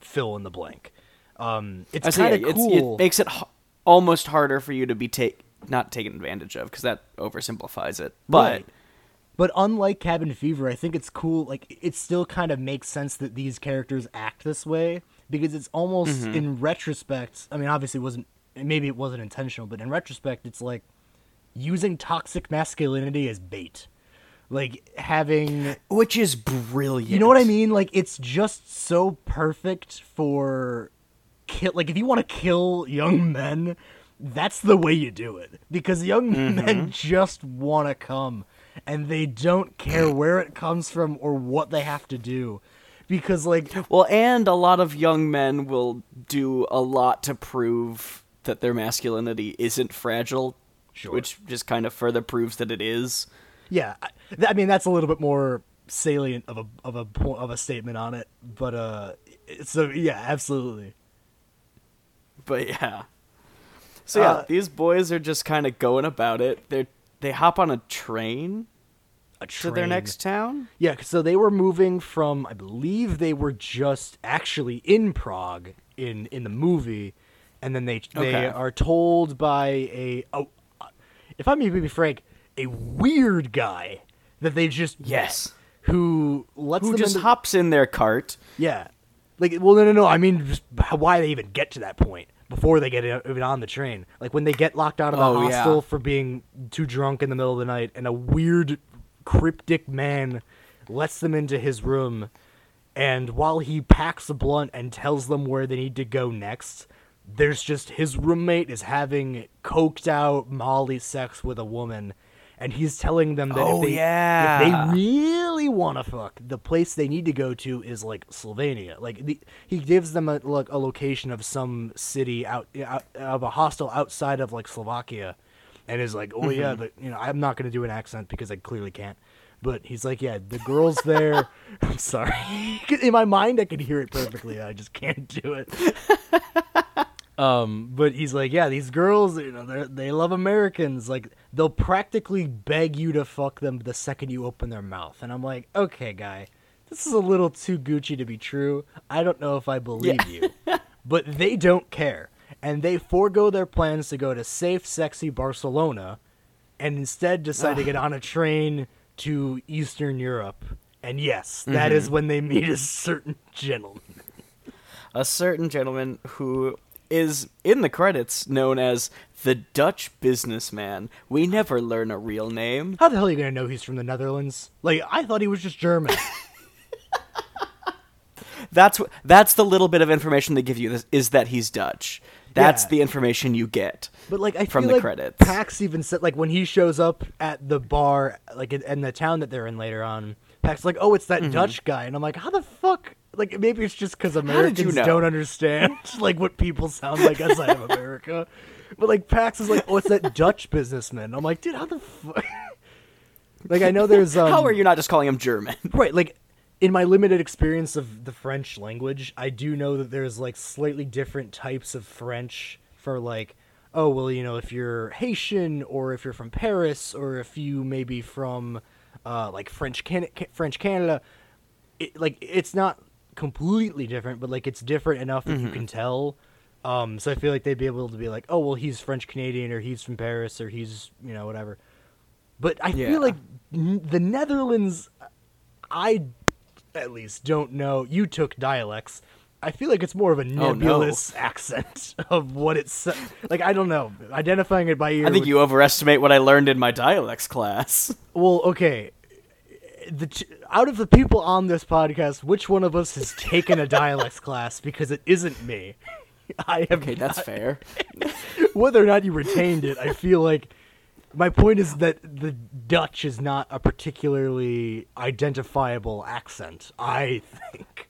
Speaker 2: fill in the blank. Um, it's kind
Speaker 1: yeah,
Speaker 2: of
Speaker 1: it's-
Speaker 2: cool.
Speaker 1: It makes it h- almost harder for you to be take not taken advantage of because that oversimplifies it. But
Speaker 2: Right. But unlike Cabin Fever, I think it's cool. Like it still kind of makes sense that these characters act this way because it's almost
Speaker 1: Mm-hmm.
Speaker 2: in retrospect. I mean, obviously, it wasn't maybe it wasn't intentional, but in retrospect, it's like using toxic masculinity as bait, like having.
Speaker 1: which is brilliant.
Speaker 2: You know what I mean? Like it's just so perfect for kill. Like if you want to kill young men, that's the way you do it because young
Speaker 1: Mm-hmm.
Speaker 2: men just want to come, and they don't care where it comes from or what they have to do, because like
Speaker 1: Well, and a lot of young men will do a lot to prove that their masculinity isn't fragile,
Speaker 2: Sure.
Speaker 1: which just kind of further proves that it is.
Speaker 2: Yeah, I, th- I mean that's a little bit more salient of a of a of a statement on it, but uh, so yeah, absolutely.
Speaker 1: But yeah. So yeah,
Speaker 2: Uh,
Speaker 1: these boys are just kind of going about it. They they hop on a train
Speaker 2: A
Speaker 1: to their next town.
Speaker 2: Yeah, so they were moving from I believe they were just actually in Prague in in the movie, and then they they
Speaker 1: Okay.
Speaker 2: are told by a oh, if I may be frank, a weird guy that they just
Speaker 1: Yes.
Speaker 2: who lets
Speaker 1: Who
Speaker 2: them
Speaker 1: just
Speaker 2: into,
Speaker 1: hops in their cart.
Speaker 2: Yeah. Like, well, no, no, no. I mean, just why they even get to that point before they get even on the train. Like when they get locked out of the
Speaker 1: Oh, yeah.
Speaker 2: hostel for being too drunk in the middle of the night, and a weird, cryptic man lets them into his room, and while he packs a blunt and tells them where they need to go next, there's just his roommate is having coked out Molly sex with a woman. And he's telling them that
Speaker 1: Oh,
Speaker 2: if they,
Speaker 1: yeah.
Speaker 2: if they really want to fuck, the place they need to go to is like Slovenia. Like the, he gives them a like a location of some city out, out of a hostel outside of like Slovakia, and is like, oh yeah, mm-hmm. but you know I'm not gonna do an accent because I clearly can't. But he's like, yeah, the girls there. I'm sorry. In my mind, I can hear it perfectly. I just can't do it. Um, but he's like, yeah, these girls, you know, they they love Americans. Like they'll practically beg you to fuck them the second you open their mouth. And I'm like, okay, guy, this is a little too Gucci to be true. I don't know if I believe you. but they don't care, and they forego their plans to go to safe, sexy Barcelona, and instead decide to get on a train to Eastern Europe. And yes, that is when they meet a certain gentleman.
Speaker 1: A certain gentleman who is in the credits known as the Dutch businessman. We never learn a real name.
Speaker 2: How the hell are you gonna know he's from the Netherlands? Like, I thought he was just German.
Speaker 1: That's wh- that's the little bit of information they give you is- is that he's Dutch. That's
Speaker 2: Yeah.
Speaker 1: the information you get.
Speaker 2: But like, I
Speaker 1: From the
Speaker 2: like
Speaker 1: credits.
Speaker 2: Pax even said like when he shows up at the bar, like in, in the town that they're in later on. Pax like, oh, it's that
Speaker 1: Mm-hmm.
Speaker 2: Dutch guy, and I'm like, how the fuck? Like maybe it's just because
Speaker 1: did you
Speaker 2: Americans
Speaker 1: know?
Speaker 2: don't understand like what people sound like outside of America. But like Pax is like, oh, it's that Dutch businessman. I'm like, dude, how the fuck? like I know there's um,
Speaker 1: How are you not just calling him German?
Speaker 2: Right, like in my limited experience of the French language, I do know that there's like slightly different types of French for like oh, well, you know, if you're Haitian or if you're from Paris or if you maybe from uh like French Can- French Canada, it, like it's not completely different, but like it's different enough that
Speaker 1: Mm-hmm.
Speaker 2: you can tell. Um, so I feel like they'd be able to be like, oh, well, he's French Canadian or he's from Paris or he's you know whatever. But I
Speaker 1: Yeah.
Speaker 2: feel like n- the Netherlands, I at least don't know. You took dialects. I feel like it's more of a
Speaker 1: Oh, no.
Speaker 2: nebulous accent of what it's like. I don't know. Identifying it by ear.
Speaker 1: I think
Speaker 2: would-
Speaker 1: you overestimate what I learned in my dialects class.
Speaker 2: Well, okay. The out of the people on this podcast, which one of us has taken a dialects class? Because it isn't me. I have.
Speaker 1: Okay, that's fair.
Speaker 2: whether or not you retained it, I feel like my point is that the Dutch is not a particularly identifiable accent. I think.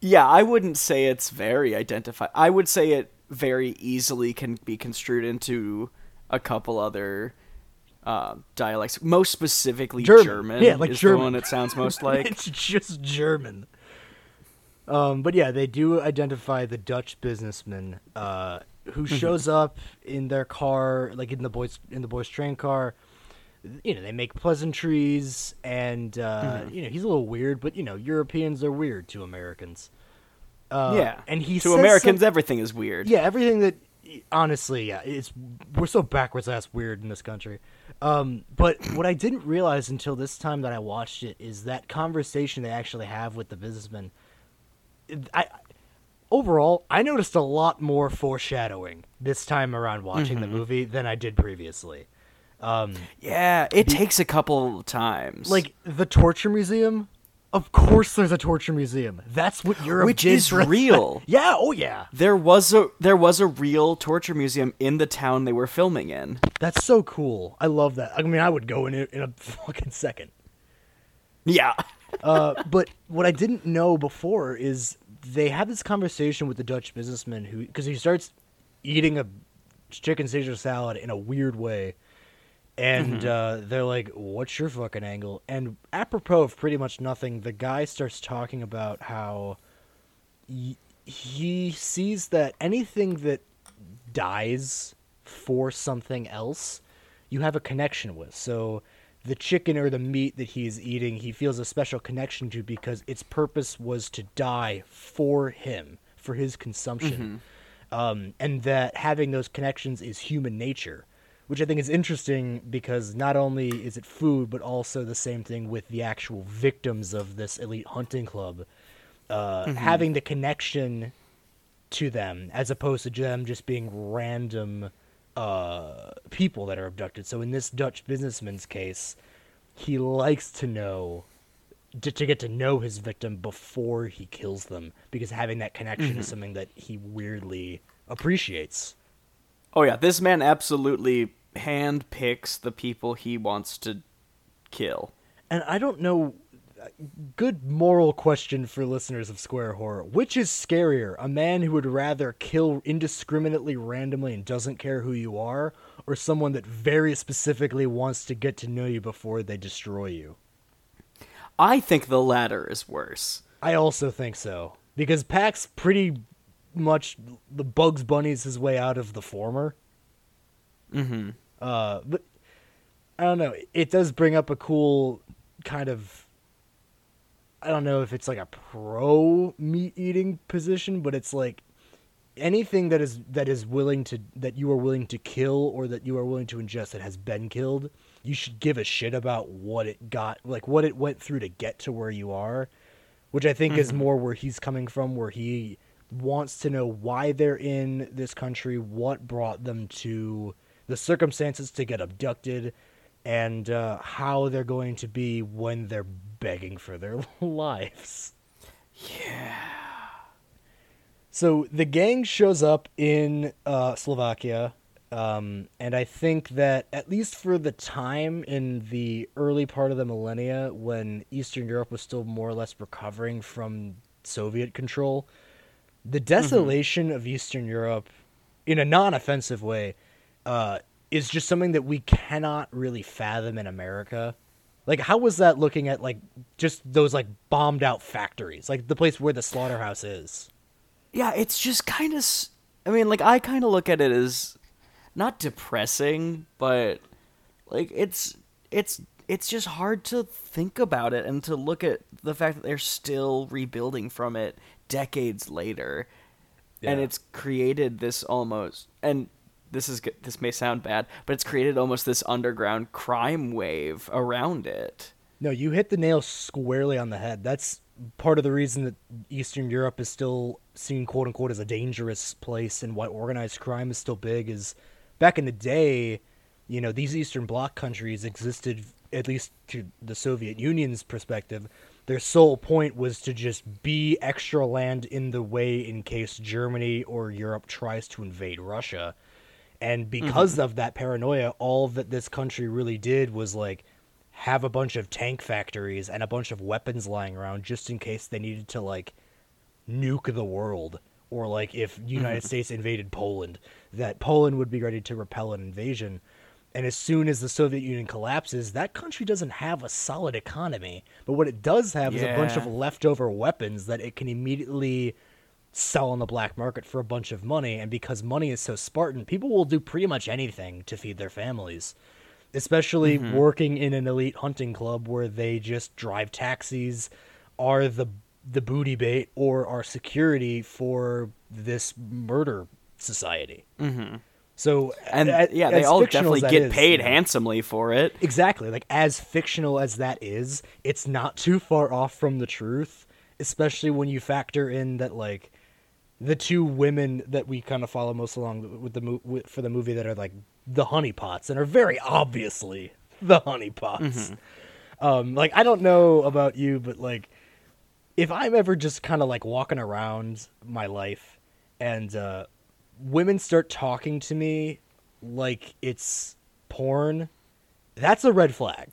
Speaker 1: Yeah, I wouldn't say it's very identified. I would say it very easily can be construed into a couple other uh, dialects. Most specifically,
Speaker 2: German.
Speaker 1: German.
Speaker 2: Yeah, like
Speaker 1: is
Speaker 2: German.
Speaker 1: the one it sounds most like.
Speaker 2: it's just German. Um, but yeah, they do identify the Dutch businessman uh, who
Speaker 1: Mm-hmm.
Speaker 2: shows up in their car, like in the boys in the boys' train car. You know, they make pleasantries, and uh,
Speaker 1: Mm-hmm.
Speaker 2: you know he's a little weird, but you know Europeans are weird to Americans. Uh,
Speaker 1: yeah,
Speaker 2: and he
Speaker 1: to Americans,
Speaker 2: some-
Speaker 1: everything is weird.
Speaker 2: yeah, everything that honestly, yeah, it's we're so backwards ass weird in this country. Um, but what I didn't realize until this time that I watched it is that conversation they actually have with the businessman. I overall, I noticed a lot more foreshadowing this time around watching
Speaker 1: Mm-hmm.
Speaker 2: the movie than I did previously. Um,
Speaker 1: Yeah, it takes a couple times.
Speaker 2: like the torture museum. Of course, there's a torture museum. That's what Europe
Speaker 1: Which
Speaker 2: did
Speaker 1: is real.
Speaker 2: yeah. Oh yeah.
Speaker 1: there was a there was a real torture museum in the town they were filming in.
Speaker 2: That's so cool. I love that. I mean, I would go in it in a fucking second.
Speaker 1: Yeah.
Speaker 2: Uh, but what I didn't know before is they have this conversation with the Dutch businessman who, because he starts eating a chicken Caesar salad in a weird way. And
Speaker 1: Mm-hmm.
Speaker 2: uh, they're like, "What's your fucking angle?" And apropos of pretty much nothing, the guy starts talking about how y- he sees that anything that dies for something else, you have a connection with. So the chicken or the meat that he is eating, he feels a special connection to because its purpose was to die for him, for his consumption. Um, and that having those connections is human nature, which I think is interesting because not only is it food, but also the same thing with the actual victims of this elite hunting club. Uh, Having the connection to them as opposed to them just being random uh, people that are abducted. So in this Dutch businessman's case, he likes to know to, to get to know his victim before he kills them because having that connection is something that he weirdly appreciates.
Speaker 1: Oh yeah, this man absolutely hand picks the people he wants to kill.
Speaker 2: And I don't know. Good moral question for listeners of Square Horror. Which is scarier? A man who would rather kill indiscriminately randomly and doesn't care who you are, or someone that very specifically wants to get to know you before they destroy you?
Speaker 1: I think the latter is worse.
Speaker 2: I also think so. Because Pax pretty much the Bugs Bunny's his way out of the former.
Speaker 1: Mm-hmm.
Speaker 2: Uh, but I don't know. It does bring up a cool kind of. I don't know if it's like a pro meat eating position, but it's like anything that is that is willing to that you are willing to kill or that you are willing to ingest that has been killed. You should give a shit about what it got, like what it went through to get to where you are, which I think is more where he's coming from, where he wants to know why they're in this country, what brought them to the circumstances to get abducted, and uh, how they're going to be when they're begging for their lives.
Speaker 1: Yeah.
Speaker 2: So the gang shows up in uh, Slovakia, um, and I think that at least for the time in the early part of the millennia, when Eastern Europe was still more or less recovering from Soviet control, the desolation of Eastern Europe, in a non-offensive way, uh, is just something that we cannot really fathom in America. Like, how was that looking at like just those like bombed out factories, like the place where the slaughterhouse is?
Speaker 1: Yeah, it's just kind of. I mean, like I kind of look at it as not depressing, but like it's it's it's just hard to think about it and to look at the fact that they're still rebuilding from it decades later, and it's created this almost and this is this may sound bad, but it's created almost this underground crime wave around it.
Speaker 2: No, you hit the nail squarely on the head. That's part of the reason that Eastern Europe is still seen quote unquote as a dangerous place and why organized crime is still big is back in the day, you know, these Eastern Bloc countries existed at least to the Soviet Union's perspective. Their sole point was to just be extra land in the way in case Germany or Europe tries to invade Russia. And mm-hmm. because of that paranoia, all that this country really did was like have a bunch of tank factories and a bunch of weapons lying around just in case they needed to like nuke the world. Or like if mm-hmm. United States invaded Poland that Poland would be ready to repel an invasion. And as soon as the Soviet Union collapses that country doesn't have a solid economy. But what it does have is a bunch of leftover weapons that it can immediately sell on the black market for a bunch of money and because money is so spartan people will do pretty much anything to feed their families especially working in an elite hunting club where they just drive taxis are the the booty bait or are security for this murder society mm-hmm. so
Speaker 1: And
Speaker 2: a-
Speaker 1: yeah, they all definitely get
Speaker 2: is,
Speaker 1: paid
Speaker 2: you know,
Speaker 1: handsomely for it.
Speaker 2: Exactly. Like as fictional as that is, it's not too far off from the truth, especially when you factor in that like the two women that we kind of follow most along with the mo- with, for the movie that are like the honeypots and are very obviously the honeypots. Um like I don't know about you, but like if I'm ever just kind of like walking around my life and uh women start talking to me like it's porn, that's a red flag.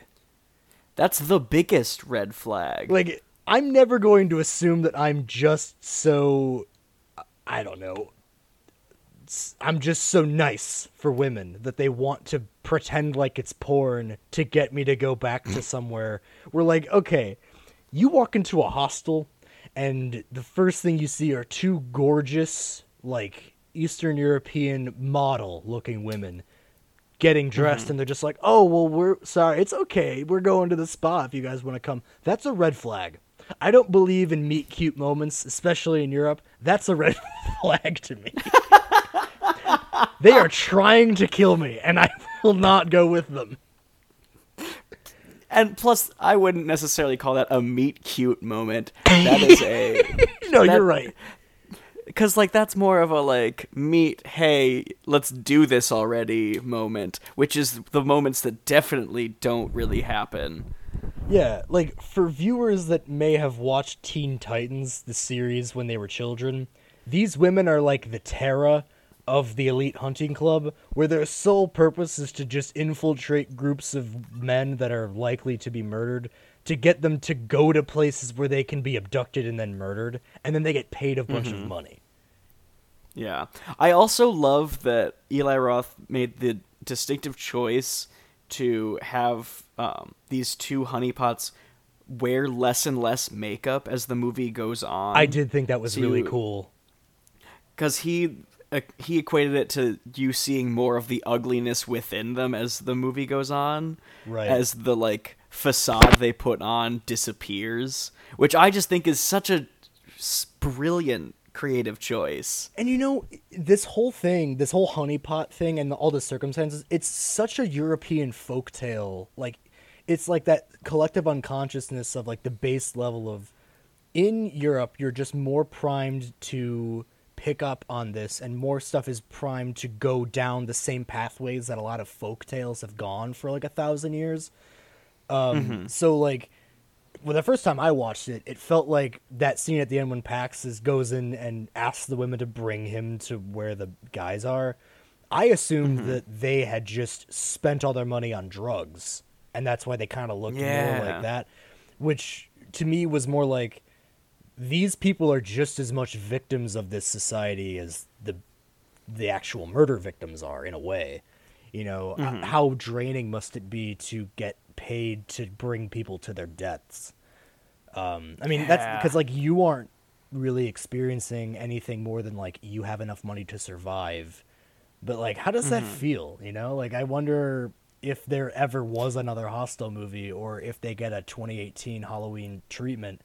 Speaker 1: That's the biggest red flag.
Speaker 2: Like I'm never going to assume that I'm just so I don't know. I'm just so nice for women that they want to pretend like it's porn to get me to go back to somewhere. We're like, okay, you walk into a hostel and the first thing you see are two gorgeous, like Eastern European model looking women getting dressed mm-hmm. and they're just like, "Oh, well, we're sorry. It's okay. We're going to the spa if you guys want to come." That's a red flag. I don't believe in meet cute moments, especially in Europe. That's a red flag to me. they are trying to kill me, and I will not go with them.
Speaker 1: And plus, I wouldn't necessarily call that a meet cute moment. That is a
Speaker 2: no. That, you're right.
Speaker 1: Because like that's more of a like meet, hey, let's do this already moment, which is the moments that definitely don't really happen.
Speaker 2: Yeah, like for viewers that may have watched Teen Titans, the series, when they were children, these women are like the Terra of the elite hunting club, where their sole purpose is to just infiltrate groups of men that are likely to be murdered to get them to go to places where they can be abducted and then murdered, and then they get paid a bunch mm-hmm. of money.
Speaker 1: Yeah. I also love that Eli Roth made the distinctive choice to have um, these two honeypots wear less and less makeup as the movie goes on.
Speaker 2: I did think that was so really cool.
Speaker 1: Because he uh, he equated it to you seeing more of the ugliness within them as the movie goes on,
Speaker 2: right?
Speaker 1: As the like facade they put on disappears, which I just think is such a brilliant creative choice.
Speaker 2: And you know, this whole thing, this whole honeypot thing, and all the circumstances, it's such a European folk tale. Like, it's like that collective unconsciousness of like the base level of in Europe, you're just more primed to pick up on this, and more stuff is primed to go down the same pathways that a lot of folk tales have gone for like a thousand years. Um, mm-hmm. So like well, the first time I watched it, it felt like that scene at the end when Pax is, goes in and asks the women to bring him to where the guys are. I assumed mm-hmm. that they had just spent all their money on drugs, and that's why they kind of looked yeah. more like that. Which to me was more like these people are just as much victims of this society as the the actual murder victims are in a way. You know, mm-hmm. how draining must it be to get paid to bring people to their deaths. Um, I mean, yeah. that's because like you aren't really experiencing anything more than like you have enough money to survive. But like, how does mm-hmm. that feel? You know, like I wonder if there ever was another Hostel movie, or if they get a 2018 Halloween treatment,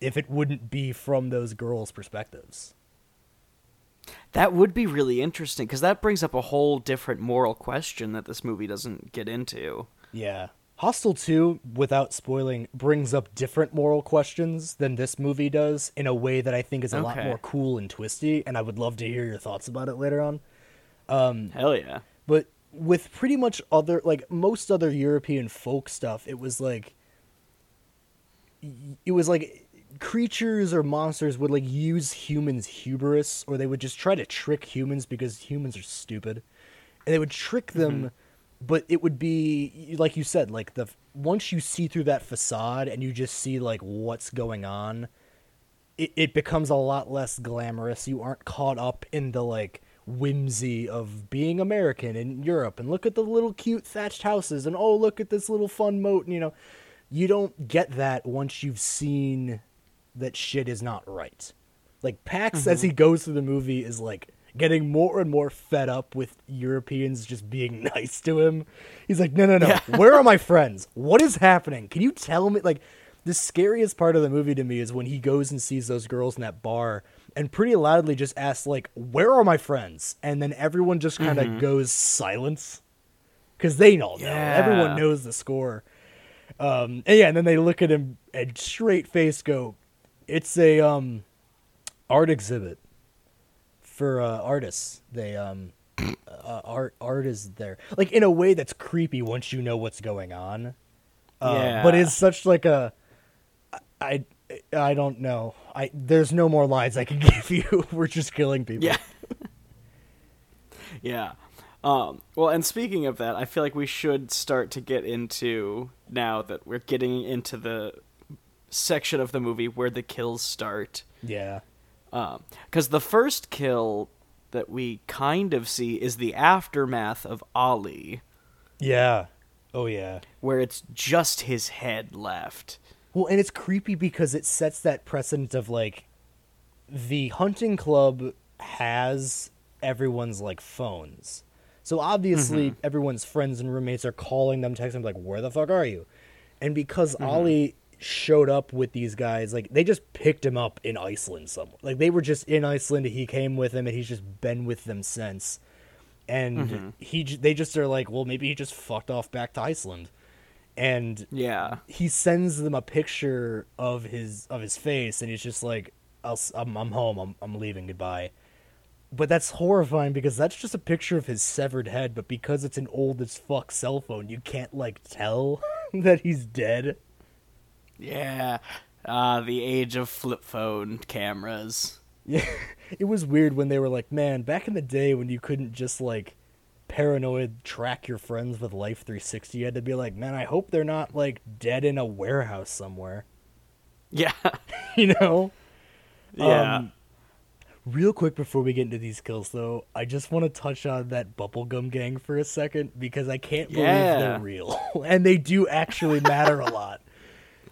Speaker 2: if it wouldn't be from those girls' perspectives.
Speaker 1: That would be really interesting because that brings up a whole different moral question that this movie doesn't get into.
Speaker 2: Yeah. Hostel 2, without spoiling, brings up different moral questions than this movie does in a way that I think is a okay. lot more cool and twisty, and I would love to hear your thoughts about it later on. Um,
Speaker 1: Hell yeah.
Speaker 2: But with pretty much other, like, most other European folk stuff, it was like. It was like creatures or monsters would, like, use humans' hubris, or they would just try to trick humans because humans are stupid. And they would trick them. Mm-hmm but it would be like you said like the once you see through that facade and you just see like what's going on it, it becomes a lot less glamorous you aren't caught up in the like whimsy of being american in europe and look at the little cute thatched houses and oh look at this little fun moat and, you know you don't get that once you've seen that shit is not right like pax mm-hmm. as he goes through the movie is like getting more and more fed up with Europeans just being nice to him. He's like, no, no, no. Yeah. Where are my friends? What is happening? Can you tell me? Like, the scariest part of the movie to me is when he goes and sees those girls in that bar and pretty loudly just asks, like, where are my friends? And then everyone just kind of mm-hmm. goes silence because they all know. Yeah. Everyone knows the score. Um, and yeah, and then they look at him and straight face go, it's a um, art exhibit for uh, artists. They um, uh, art art is there like in a way that's creepy once you know what's going on. Uh, yeah. But it's such like a I I don't know. I there's no more lines I can give you. We're just killing people.
Speaker 1: Yeah. yeah. Um, well, and speaking of that, I feel like we should start to get into now that we're getting into the section of the movie where the kills start.
Speaker 2: Yeah
Speaker 1: because um, the first kill that we kind of see is the aftermath of Ollie,
Speaker 2: Yeah. Oh yeah.
Speaker 1: where it's just his head left.
Speaker 2: Well, and it's creepy because it sets that precedent of like the hunting club has everyone's like phones. So obviously everyone's friends and roommates are calling them, texting them like, "Where the fuck are you?" And because Ollie showed up with these guys, like they just picked him up in Iceland somewhere. Like they were just in Iceland. He came with them, and he's just been with them since. And mm-hmm. he, j- they just are like, well, maybe he just fucked off back to Iceland. And
Speaker 1: Yeah.
Speaker 2: he sends them a picture of his of his face, and he's just like, I'll, s- I'm, I'm home. I'm, I'm leaving. Goodbye." But that's horrifying because that's just a picture of his severed head. But because it's an old as fuck cell phone, you can't like tell that he's dead.
Speaker 1: Yeah. Ah, the age of flip phone cameras.
Speaker 2: Yeah, it was weird when they were like, "Man, back in the day when you couldn't just like paranoid track your friends with Life 360, you had to be like, man, I hope they're not like dead in a warehouse somewhere."
Speaker 1: Yeah.
Speaker 2: you know.
Speaker 1: yeah.
Speaker 2: Um, Real quick before we get into these kills, though, I just want to touch on that bubblegum gang for a second because I can't believe
Speaker 1: Yeah.
Speaker 2: they're real and they do actually matter a lot.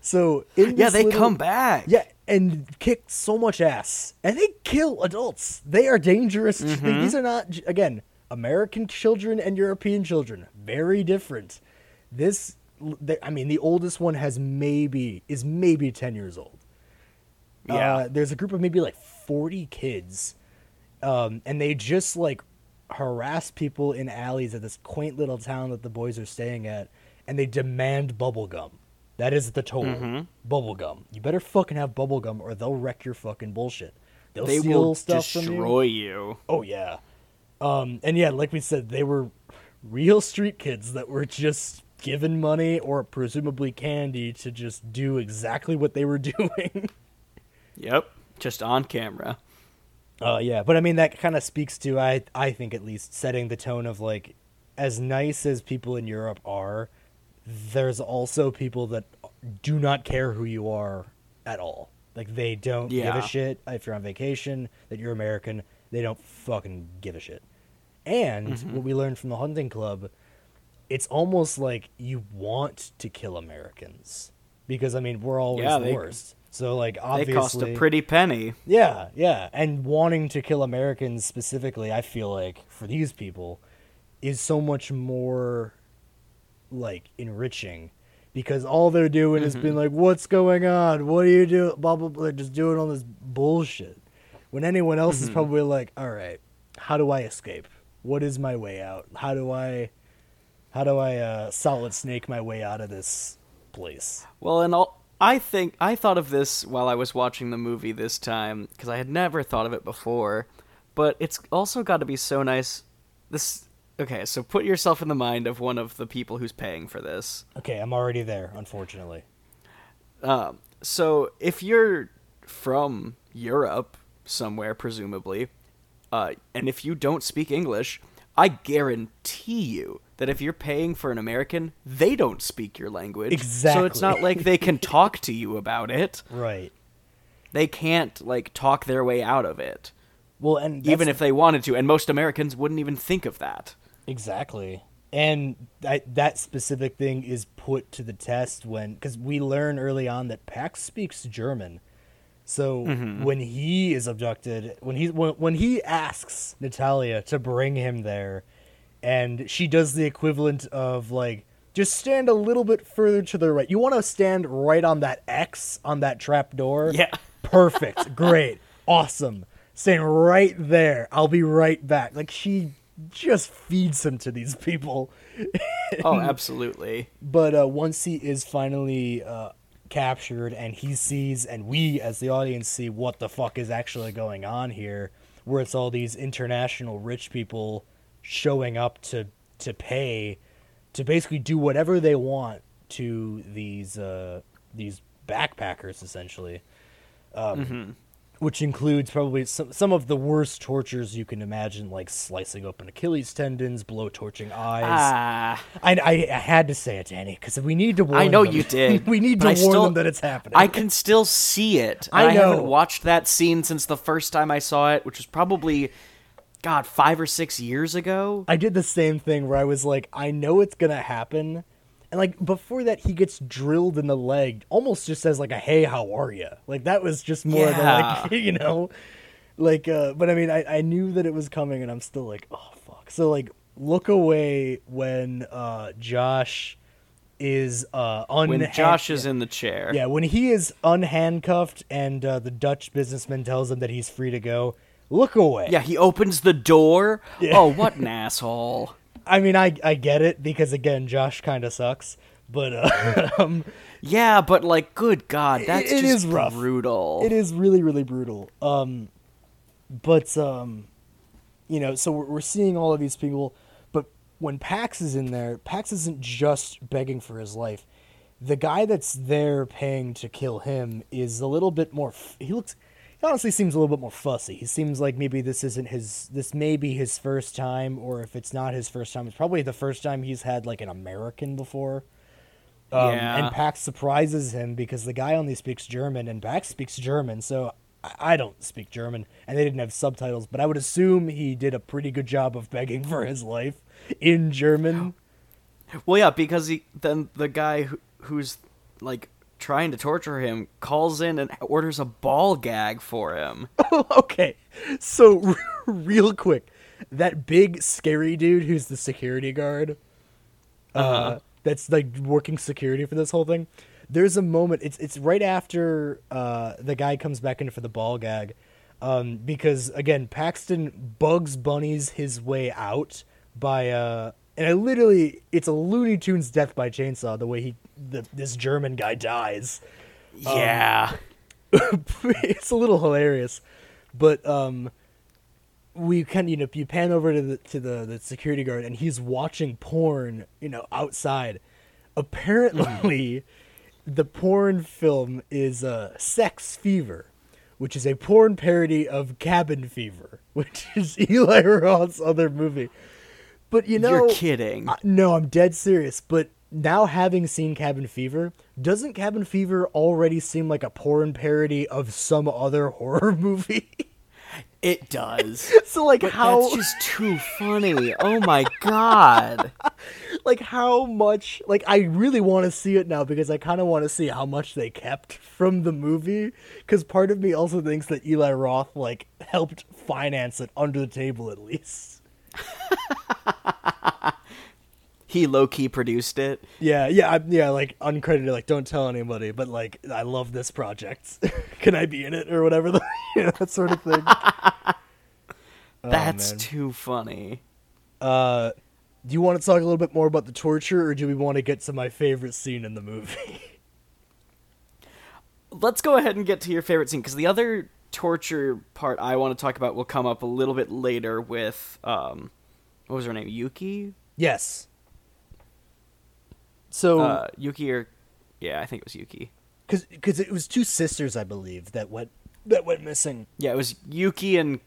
Speaker 2: So in
Speaker 1: yeah, they
Speaker 2: little-
Speaker 1: come back.
Speaker 2: yeah, and kick so much ass, and they kill adults. They are dangerous.
Speaker 1: Mm-hmm.
Speaker 2: These are not again American children and European children. Very different. This, I mean, the oldest one has maybe is maybe ten years old.
Speaker 1: Yeah.
Speaker 2: Uh, there's a group of maybe like 40 kids. Um, and they just like harass people in alleys at this quaint little town that the boys are staying at. And they demand bubblegum. That is the toll.
Speaker 1: Mm-hmm.
Speaker 2: Bubblegum. You better fucking have bubblegum or they'll wreck your fucking bullshit. They'll
Speaker 1: they
Speaker 2: steal
Speaker 1: will
Speaker 2: stuff from you.
Speaker 1: destroy you.
Speaker 2: Oh yeah. Um, and yeah, like we said, they were real street kids that were just given money or presumably candy to just do exactly what they were doing.
Speaker 1: Yep. Just on camera.
Speaker 2: Uh, yeah, but I mean that kind of speaks to I I think at least setting the tone of like as nice as people in Europe are, there's also people that do not care who you are at all. Like they don't give a shit if you're on vacation that you're American. They don't fucking give a shit. And
Speaker 1: Mm-hmm.
Speaker 2: what we learned from the hunting club, it's almost like you want to kill Americans because I mean we're always
Speaker 1: Yeah,
Speaker 2: the
Speaker 1: they-
Speaker 2: worst. So like obviously They
Speaker 1: cost a pretty penny.
Speaker 2: yeah, yeah, and wanting to kill Americans specifically, I feel like for these people is so much more like enriching because all they're doing is being like, "What's going on? What are you doing?" Blah blah blah. Just doing all this bullshit. When anyone else is probably like, "All right, how do I escape? What is my way out? How do I, how do I uh, solid snake my way out of this place?"
Speaker 1: Well, and all, I think I thought of this while I was watching the movie this time because I had never thought of it before. But it's also got to be so nice. This okay, so put yourself in the mind of one of the people who's paying for this.
Speaker 2: Okay, I'm already there, unfortunately.
Speaker 1: Um, so if you're from Europe somewhere, presumably, uh, and if you don't speak English, I guarantee you that if you're paying for an American, they don't speak your language. Exactly. So it's not like they can talk to you about it.
Speaker 2: Right.
Speaker 1: They can't like talk their way out of it,
Speaker 2: Well, and
Speaker 1: even if they wanted to. And most Americans wouldn't even think of that.
Speaker 2: Exactly, and that that specific thing is put to the test when because we learn early on that Pax speaks German. So
Speaker 1: Mm-hmm.
Speaker 2: when he is abducted, when he when, when he asks Natalia to bring him there, and she does the equivalent of like just stand a little bit further to the right. You want to stand right on that X on that trap door.
Speaker 1: Yeah.
Speaker 2: Perfect. Great. Awesome. Staying right there. I'll be right back. Like she just feeds him to these people.
Speaker 1: Oh, absolutely.
Speaker 2: But uh, once he is finally uh, captured and he sees, and we as the audience see what the fuck is actually going on here, where it's all these international rich people showing up to to pay to basically do whatever they want to these uh, these backpackers essentially. Um, Which includes probably some some of the worst tortures you can imagine, like slicing open Achilles tendons, blow torching eyes.
Speaker 1: Ah.
Speaker 2: I, I, I had to say it, Danny, because we need to warn
Speaker 1: I know
Speaker 2: them.
Speaker 1: you did.
Speaker 2: we need to
Speaker 1: but
Speaker 2: warn
Speaker 1: still-
Speaker 2: them that it's happening.
Speaker 1: I can still see it.
Speaker 2: I
Speaker 1: I haven't
Speaker 2: know.
Speaker 1: watched that scene since the first time I saw it, which was probably God, five or six years ago.
Speaker 2: I did the same thing where I was like, I know it's gonna happen, and like before that, he gets drilled in the leg, almost just as like a "Hey, how are you?" Like that was just more
Speaker 1: Yeah.
Speaker 2: than like you know, like. uh But I mean, I I knew that it was coming, and I'm still like, oh fuck. So like, look away when uh Josh is uh un-
Speaker 1: when Josh is in the chair.
Speaker 2: yeah, when he is unhandcuffed and uh, the Dutch businessman tells him that he's free to go, look away.
Speaker 1: Yeah, he opens the door.
Speaker 2: Yeah.
Speaker 1: Oh, what an asshole.
Speaker 2: I mean, I I get it because again, Josh kind of sucks, but uh, um,
Speaker 1: Yeah, but like, good God, that's
Speaker 2: it
Speaker 1: just
Speaker 2: is rough.
Speaker 1: brutal.
Speaker 2: it is really really brutal. Um, but um, you know, so we're, we're seeing all of these people, but when Pax is in there, Pax isn't just begging for his life. The guy that's there paying to kill him is a little bit more. F- he looks. He honestly seems a little bit more fussy. He seems like maybe this isn't his. This may be his first time, or if it's not his first time, it's probably the first time he's had like an American before. Um,
Speaker 1: Yeah.
Speaker 2: And Pax surprises him because the guy only speaks German, and Pax speaks German, so I- I don't speak German, and they didn't have subtitles, but I would assume he did a pretty good job of begging for his life in German.
Speaker 1: Well, yeah, because he then the guy who, who's like trying to torture him calls in and orders a ball gag for him.
Speaker 2: okay, so real quick, that big scary dude who's the security guard, uh,
Speaker 1: Uh-huh.
Speaker 2: that's like working security for this whole thing. There's a moment. It's it's right after uh, the guy comes back in for the ball gag, um, because again Paxton bugs bunnies his way out by uh, and I literally it's a Looney Tunes death by chainsaw the way he the this German guy dies.
Speaker 1: Yeah.
Speaker 2: it's a little hilarious, but um, we kind of you know you pan over to the to the, the security guard and he's watching porn you know outside. Apparently, the porn film is uh, Sex Fever, which is a porn parody of Cabin Fever, which is Eli Roth's other movie. But you know,
Speaker 1: You're kidding.
Speaker 2: I- no, I'm dead serious. But now having seen Cabin Fever, doesn't Cabin Fever already seem like a porn parody of some other horror movie?
Speaker 1: It does.
Speaker 2: so like
Speaker 1: But
Speaker 2: how
Speaker 1: that's just too funny. Oh my god.
Speaker 2: like how much like I really want to see it now because I kind of want to see how much they kept from the movie cuz part of me also thinks that Eli Roth like helped finance it under the table at least.
Speaker 1: He low key produced it.
Speaker 2: Yeah, yeah, I, yeah, like uncredited, like don't tell anybody, but like I love this project. Can I be in it or whatever? The, you know, that sort of thing. Oh,
Speaker 1: That's
Speaker 2: man.
Speaker 1: too funny.
Speaker 2: Uh, do you want to talk a little bit more about the torture, or do we want to get to my favorite scene in the movie?
Speaker 1: Let's go ahead and get to your favorite scene because the other torture part I want to talk about will come up a little bit later with um, what was her name? Yuki.
Speaker 2: yes. So,
Speaker 1: Uh, Yuki or yeah, I think it was Yuki.
Speaker 2: because because it was two sisters, I believe, that went that went missing.
Speaker 1: Yeah, it was Yuki and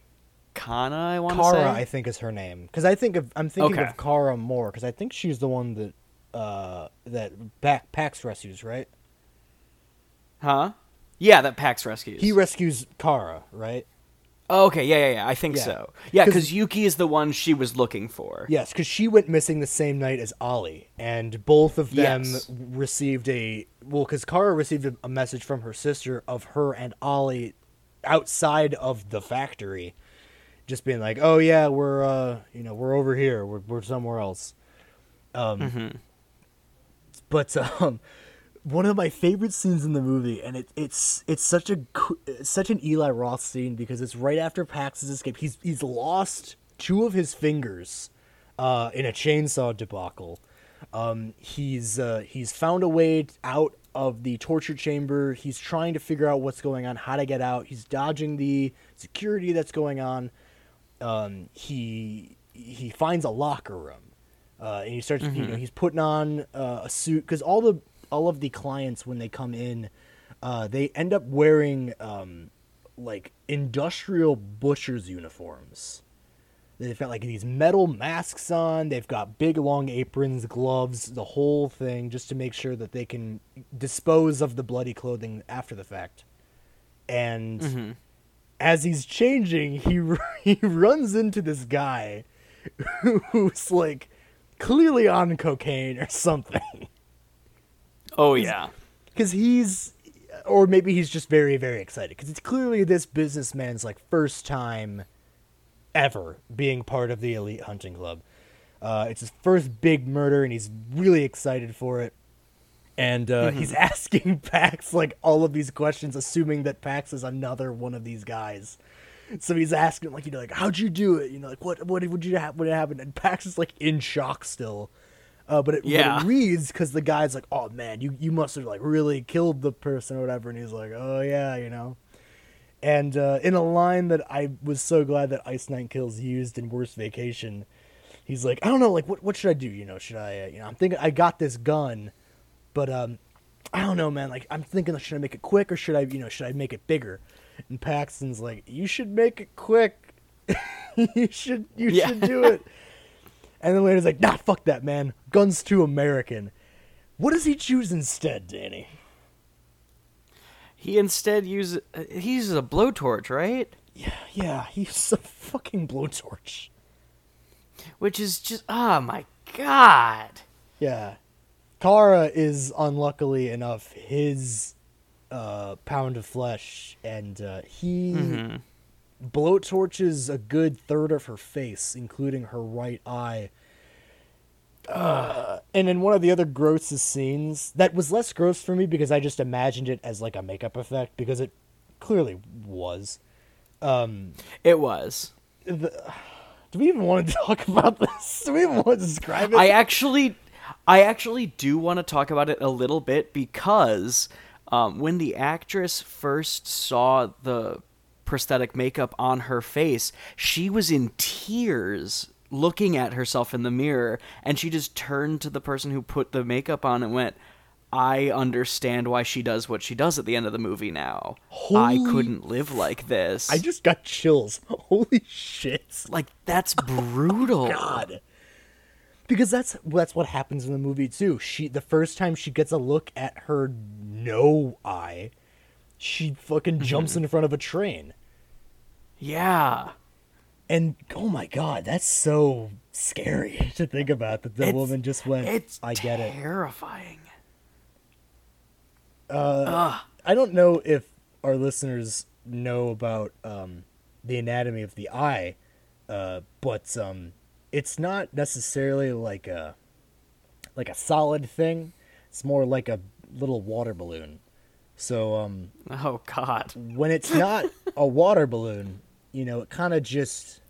Speaker 1: Kana. I want to
Speaker 2: Kara,
Speaker 1: say.
Speaker 2: I think, is her name. Because I think of I'm thinking
Speaker 1: Okay.
Speaker 2: of Kara more because I think she's the one that uh that back Pax rescues, right?
Speaker 1: Huh? Yeah, that Pax rescues.
Speaker 2: He rescues Kara, right?
Speaker 1: Oh, okay, yeah, yeah, yeah. I think
Speaker 2: Yeah.
Speaker 1: so. Yeah,
Speaker 2: 'Cause-
Speaker 1: because Yuki is the one she was looking for.
Speaker 2: Yes, because she went missing the same night as Ollie, and both of them
Speaker 1: Yes.
Speaker 2: received a well, because Kara received a, a message from her sister of her and Ollie outside of the factory, just being like, "Oh yeah, we're uh, you know, we're over here, we're we're somewhere else." Um,
Speaker 1: Mhm.
Speaker 2: but um, one of my favorite scenes in the movie, and it, it's it's such a it's such an Eli Roth scene because it's right after Pax's escape. He's he's lost two of his fingers uh, in a chainsaw debacle. Um, he's uh, he's found a way out of the torture chamber. He's trying to figure out what's going on, how to get out. He's dodging the security that's going on. Um, he he finds a locker room, uh, and he starts. You know, he's putting on uh, a suit because all the all of the clients when they come in, uh, they end up wearing um, like industrial butchers uniforms. They've got like these metal masks on. They've got big long aprons, gloves, the whole thing, just to make sure that they can dispose of the bloody clothing after the fact. And
Speaker 1: Mhm.
Speaker 2: as he's changing, he he runs into this guy who's like clearly on cocaine or something.
Speaker 1: Oh yeah,
Speaker 2: because he's, or maybe he's just very very excited because it's clearly this businessman's like first time ever being part of the elite hunting club. Uh, it's his first big murder, and he's really excited for it. And uh, mm-hmm. he's asking Pax like all of these questions, assuming that Pax is another one of these guys. So he's asking like you know like how'd you do it? You know like what what would you ha- what happened? And Pax is like in shock still. Uh, but it, yeah. But it reads because the guy's like, "Oh man, you you must have like really killed the person or whatever," and he's like, "Oh yeah, you know." And uh, in a line that I was so glad that Ice Nine Kills used in Worst Vacation, he's like, I don't know, like what what should I do? You know, should I, uh, you know, I'm thinking I got this gun, but um, I don't know, man. Like I'm thinking, should I make it quick or should I, you know, should I make it bigger? And Paxton's like, you should make it quick. you should you yeah. should do it. and then later's like, nah, fuck that, man. Gun's too American. What does he choose instead, Danny?
Speaker 1: He instead uses uh, he uses a blowtorch, right?
Speaker 2: Yeah, yeah, he's a fucking blowtorch
Speaker 1: which is just oh my god.
Speaker 2: Yeah, Kana is unluckily enough his uh, pound of flesh, and uh, he mm-hmm. Blowtorches a good third of her face, including her right eye. Uh, and in one of the other grossest scenes, that was less gross for me because I just imagined it as like a makeup effect because it clearly was. Um,
Speaker 1: it was.
Speaker 2: The, do we even want to talk about this? Do we even want to describe it?
Speaker 1: I actually, I actually do want to talk about it a little bit because um, when the actress first saw the prosthetic makeup on her face, she was in tears looking at herself in the mirror, and she just turned to the person who put the makeup on and went, I understand why she does what she does at the end of the movie now. Holy I couldn't live like this.
Speaker 2: I just got chills. Holy shit.
Speaker 1: Like that's brutal.
Speaker 2: oh, God. Because that's that's what happens in the movie too. She the first time she gets a look at her no eye, she fucking mm-hmm. jumps in front of a train.
Speaker 1: Yeah.
Speaker 2: And oh my god, that's so scary to think about that the it's, woman just went it's I get
Speaker 1: it. Terrifying.
Speaker 2: Uh, I don't know if our listeners know about um, the anatomy of the eye, uh, but um, it's not necessarily like a like a solid thing. It's more like a little water balloon. So um,
Speaker 1: oh god,
Speaker 2: when it's not a water balloon, you know, it kind of just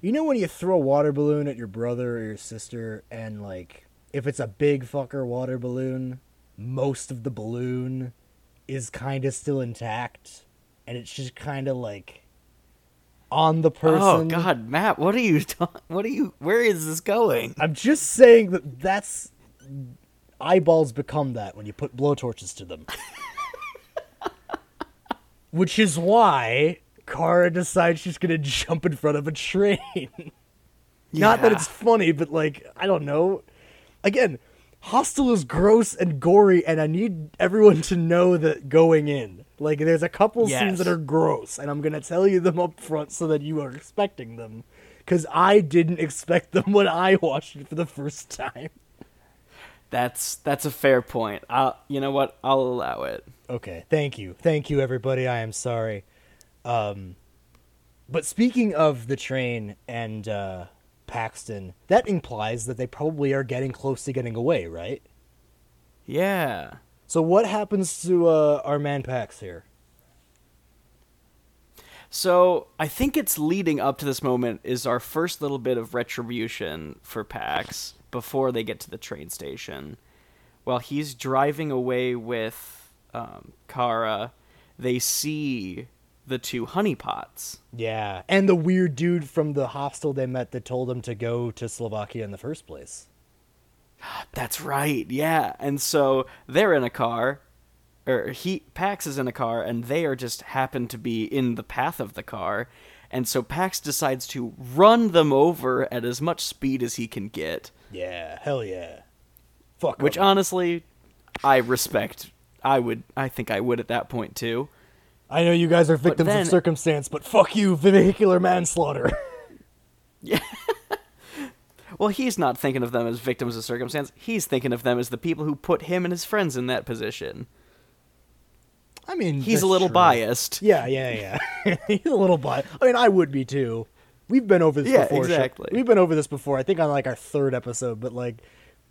Speaker 2: you know when you throw a water balloon at your brother or your sister and like if it's a big fucker water balloon most of the balloon is kind of still intact and it's just kind of like on the oh, person. Oh
Speaker 1: god, Matt, what are you ta- what are you where is this going?
Speaker 2: I'm just saying that that's eyeballs become that when you put blowtorches to them. Which is why Kana decides she's going to jump in front of a train. yeah. Not that it's funny, but like I don't know. Again, Hostel is gross and gory, and I need everyone to know that going in. Like, there's a couple yes. scenes that are gross, and I'm gonna tell you them up front so that you are expecting them. Because I didn't expect them when I watched it for the first time.
Speaker 1: That's that's a fair point. I'll, you know what? I'll allow it.
Speaker 2: Okay, thank you, thank you, everybody. I am sorry. Um, but speaking of the train and uh, Paxton, that implies that they probably are getting close to getting away, right?
Speaker 1: Yeah.
Speaker 2: So what happens to uh, our man Pax here?
Speaker 1: So I think it's leading up to this moment is our first little bit of retribution for Pax before they get to the train station. While he's driving away with um, Kana, they see the two honeypots.
Speaker 2: Yeah, and the weird dude from the hostel they met that told them to go to Slovakia in the first place.
Speaker 1: That's right. Yeah, and so they're in a car, or he Pax is in a car, and they are just happen to be in the path of the car, and so Pax decides to run them over at as much speed as he can get.
Speaker 2: Yeah, hell yeah. Fuck.
Speaker 1: Which honestly, I respect. I would. I think I would at that point too.
Speaker 2: I know you guys are victims
Speaker 1: then-
Speaker 2: of circumstance, but fuck you, vehicular manslaughter.
Speaker 1: Yeah. well, he's not thinking of them as victims of circumstance. He's thinking of them as the people who put him and his friends in that position.
Speaker 2: I mean,
Speaker 1: He's a little
Speaker 2: true.
Speaker 1: biased.
Speaker 2: Yeah, yeah, yeah. He's a little biased. I mean, I would be too. We've been over this
Speaker 1: Yeah,
Speaker 2: before.
Speaker 1: Exactly.
Speaker 2: We've been over this before. I think on like our third episode, but like,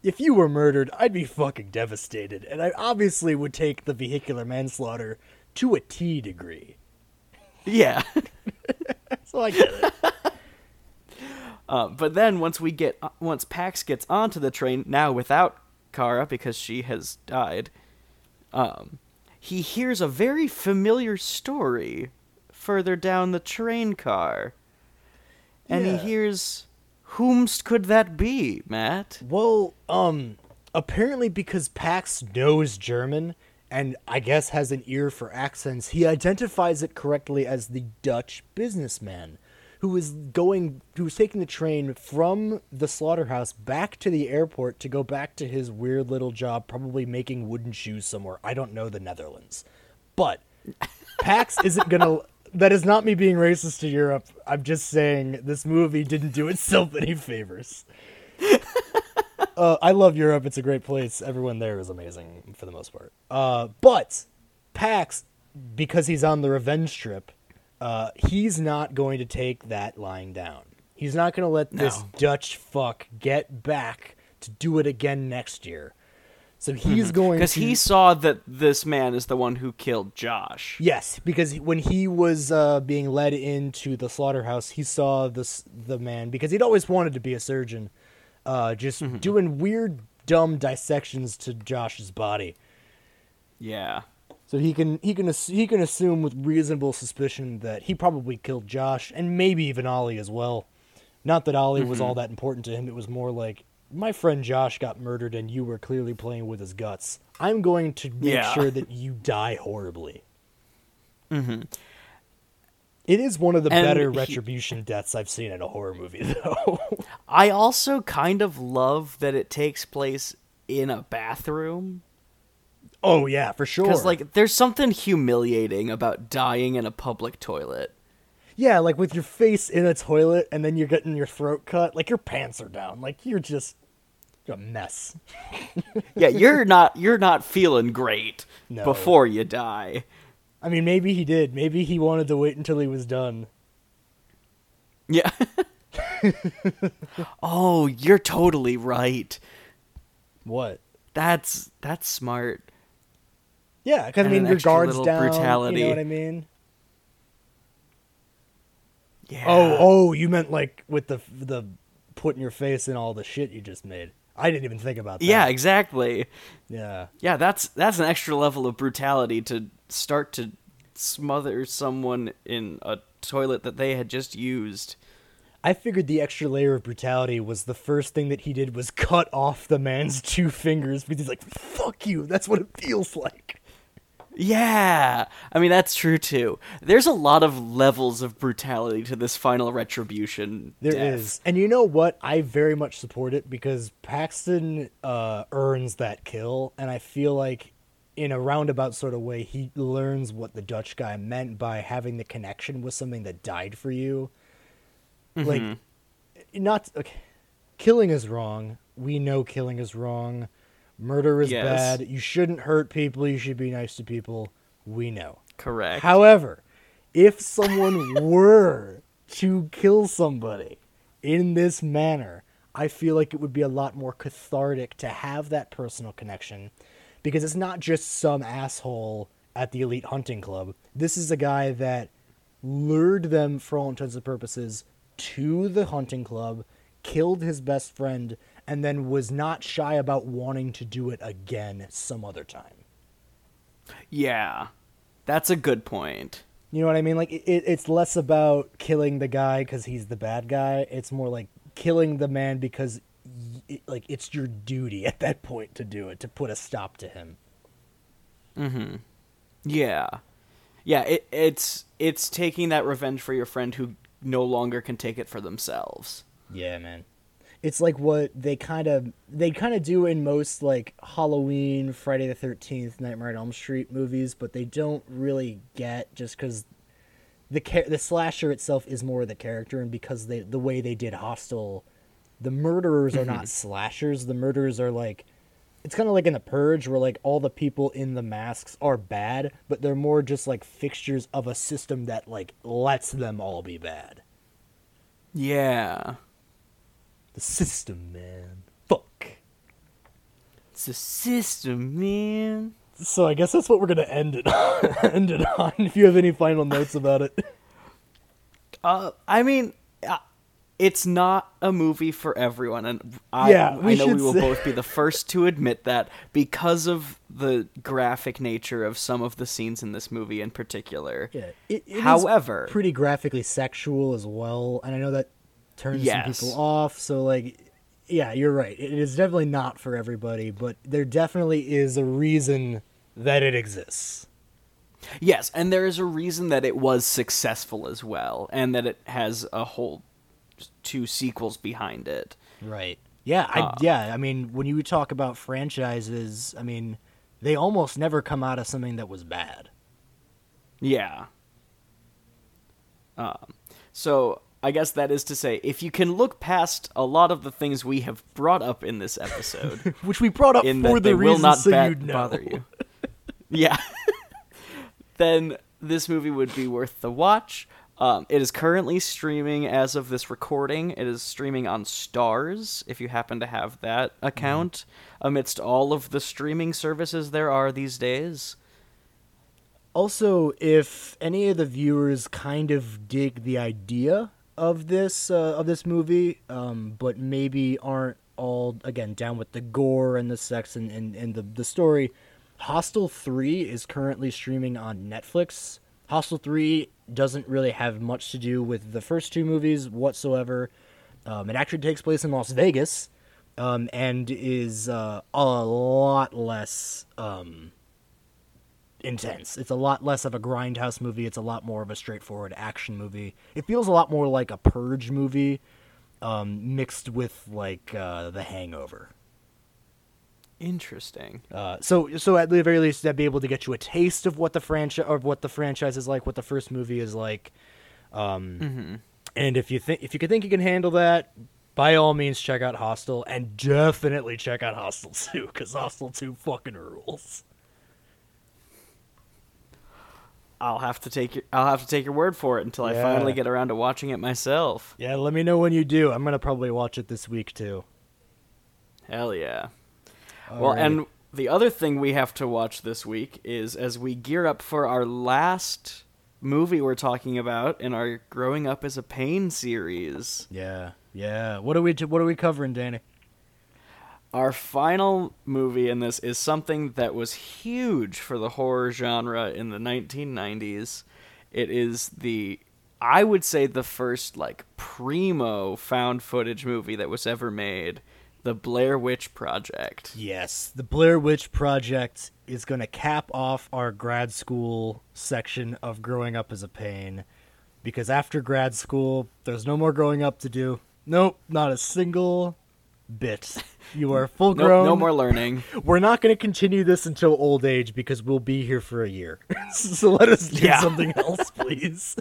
Speaker 2: if you were murdered, I'd be fucking devastated, and I obviously would take the vehicular manslaughter to a T degree.
Speaker 1: Yeah.
Speaker 2: So I get it.
Speaker 1: Uh, but then once we get uh, once Pax gets onto the train now without Kana because she has died, um, he hears a very familiar story further down the train car, and
Speaker 2: Yeah.
Speaker 1: he hears, "Whomst could that be, Matt?"
Speaker 2: Well, um, apparently because Pax knows German and I guess has an ear for accents, he identifies it correctly as the Dutch businessman who is going, who is taking the train from the slaughterhouse back to the airport to go back to his weird little job, probably making wooden shoes somewhere. I don't know the Netherlands, but Pax isn't gonna. That is not me being racist to Europe. I'm just saying this movie didn't do itself any favors. Uh, I love Europe. It's a great place. Everyone there is amazing for the most part. Uh, but Pax, because he's on the revenge trip, uh, he's not going to take that lying down. He's not going to let this
Speaker 1: No.
Speaker 2: Dutch fuck get back to do it again next year. So he's going
Speaker 1: Because
Speaker 2: to
Speaker 1: he saw that this man is the one who killed Josh.
Speaker 2: Yes, because when he was uh, being led into the slaughterhouse, he saw this the man because he'd always wanted to be a surgeon, uh, just
Speaker 1: Mm-hmm.
Speaker 2: doing weird, dumb dissections to Josh's body.
Speaker 1: Yeah.
Speaker 2: So he can he can he can assume with reasonable suspicion that he probably killed Josh and maybe even Ollie as well. Not that Ollie was
Speaker 1: Mm-hmm.
Speaker 2: all that important to him. It was more like my friend Josh got murdered and you were clearly playing with his guts. I'm going to make
Speaker 1: Yeah.
Speaker 2: sure that you die horribly. Mm-hmm. It is one of the
Speaker 1: And
Speaker 2: better
Speaker 1: he-
Speaker 2: retribution deaths I've seen in a horror movie, though.
Speaker 1: I also kind of love that it takes place in a bathroom.
Speaker 2: oh yeah, for sure.
Speaker 1: Because, like, there's something humiliating about dying in a public toilet.
Speaker 2: yeah, like with your face in a toilet and then you're getting your throat cut, like your pants are down, like you're just a mess.
Speaker 1: Yeah, you're not you're not feeling great
Speaker 2: No.
Speaker 1: before you die.
Speaker 2: I mean, maybe he did. Maybe he wanted to wait until he was done.
Speaker 1: Yeah. oh, you're totally right.
Speaker 2: What?
Speaker 1: That's that's smart.
Speaker 2: Yeah, because I mean, your guards down.
Speaker 1: brutality.
Speaker 2: You know what I mean?
Speaker 1: Yeah.
Speaker 2: Oh, oh, you meant like with the the putting your face in all the shit you just made. I didn't even think about that.
Speaker 1: Yeah, exactly.
Speaker 2: yeah.
Speaker 1: Yeah, that's that's an extra level of brutality to start to smother someone in a toilet that they had just used.
Speaker 2: I figured the extra layer of brutality was the first thing that he did was cut off the man's two fingers because he's like, "Fuck you." That's what it feels like.
Speaker 1: Yeah, I mean that's true too. There's a lot of levels of brutality to this final retribution.
Speaker 2: There
Speaker 1: death.
Speaker 2: is, and you know what? I very much support it because Paxton uh, earns that kill, and I feel like, in a roundabout sort of way, he learns what the Dutch guy meant by having the connection with something that died for you. Like, not okay. Killing is wrong. We know killing is wrong. Murder is
Speaker 1: Yes.
Speaker 2: bad. You shouldn't hurt people. You should be nice to people. We know.
Speaker 1: correct.
Speaker 2: However, if someone were to kill somebody in this manner, I feel like it would be a lot more cathartic to have that personal connection because it's not just some asshole at the elite hunting club. This is a guy that lured them for all intents and purposes to the hunting club, killed his best friend, and then was not shy about wanting to do it again some other time.
Speaker 1: yeah, that's a good point.
Speaker 2: You know what I mean? Like it, it's less about killing the guy because he's the bad guy. It's more like killing the man because, y- like, it's your duty at that point to do it to put a stop to him. Mm hmm.
Speaker 1: Yeah, yeah. It, it's it's taking that revenge for your friend who no longer can take it for themselves.
Speaker 2: Yeah, man. It's like what they kind of they kind of do in most like Halloween, Friday the Thirteenth, Nightmare on Elm Street movies, but they don't really get just because the char- the slasher itself is more of the character, and because they the way they did Hostel, the murderers are not mm-hmm. slashers. The murderers are like it's kind of like in the purge where like all the people in the masks are bad but they're more just like fixtures of a system that like lets them all be bad
Speaker 1: Yeah.
Speaker 2: The system man fuck
Speaker 1: It's a system, man.
Speaker 2: so i guess that's what we're gonna end it on end it on if you have any final notes about it
Speaker 1: Uh, I mean, uh, it's not a movie for everyone, and I,
Speaker 2: Yeah, we
Speaker 1: I know we will
Speaker 2: say-
Speaker 1: both be the first to admit that because of the graphic nature of some of the scenes in this movie in particular.
Speaker 2: yeah it, it is
Speaker 1: However,
Speaker 2: pretty graphically sexual as well and i know that turns
Speaker 1: Yes.
Speaker 2: some people off so like yeah you're right it is definitely not for everybody but there definitely is a reason that it exists
Speaker 1: yes, and there is a reason that it was successful as well, and that it has a whole two sequels behind it.
Speaker 2: Right. Yeah, I
Speaker 1: Uh,
Speaker 2: yeah, I mean, when you talk about franchises, I mean, they almost never come out of something that was bad.
Speaker 1: Yeah. Um, so I guess that is to say, if you can look past a lot of the things we have brought up in this episode,
Speaker 2: Which we brought up
Speaker 1: in
Speaker 2: for
Speaker 1: that
Speaker 2: the
Speaker 1: they
Speaker 2: reason
Speaker 1: will not
Speaker 2: so
Speaker 1: ba-
Speaker 2: you'd know.
Speaker 1: bother you, yeah, then this movie would be worth the watch. Um, it is currently streaming as of this recording. It is streaming on Starz, if you happen to have that account, amidst all of the streaming services there are these days.
Speaker 2: Also, if any of the viewers kind of dig the idea of this uh, of this movie, um, but maybe aren't all again down with the gore and the sex and, and, and the the story, Hostel Three is currently streaming on Netflix. Hostel Three doesn't really have much to do with the first two movies whatsoever. Um, it actually takes place in Las Vegas, um, and is uh, a lot less. Um, intense. It's a lot less of a grindhouse movie. It's a lot more of a straightforward action movie. It feels a lot more like a purge movie, um, mixed with like uh, The Hangover.
Speaker 1: Interesting.
Speaker 2: Uh, so, so at the very least, that'd be able to get you a taste of what the franchise or what the franchise is like, what the first movie is like. Um, And if you think if you can think you can handle that, by all means, check out Hostel, and definitely check out Hostel Two because Hostel Two fucking rules.
Speaker 1: I'll have to take your I'll have to take your word for it until I finally get around to watching it myself.
Speaker 2: Yeah, let me know when you do. I'm gonna probably watch it this week too.
Speaker 1: Hell yeah. Well,
Speaker 2: Alrighty.
Speaker 1: and the other thing we have to watch this week is as we gear up for our last movie we're talking about in our Growing Up as a Pain series.
Speaker 2: Yeah, yeah. What are we what are we covering, Danny?
Speaker 1: Our final movie in this is something that was huge for the horror genre in the 1990s. It is the I would say the first like primo found footage movie that was ever made, The Blair Witch Project.
Speaker 2: Yes, the Blair Witch Project is going to cap off our grad school section of growing up as a pain because after grad school, there's no more growing up to do. Nope, not a single bit. You are full grown.
Speaker 1: no more learning.
Speaker 2: We're not going to continue this until old age because we'll be here for a year. so let us do
Speaker 1: Yeah.
Speaker 2: something else, please.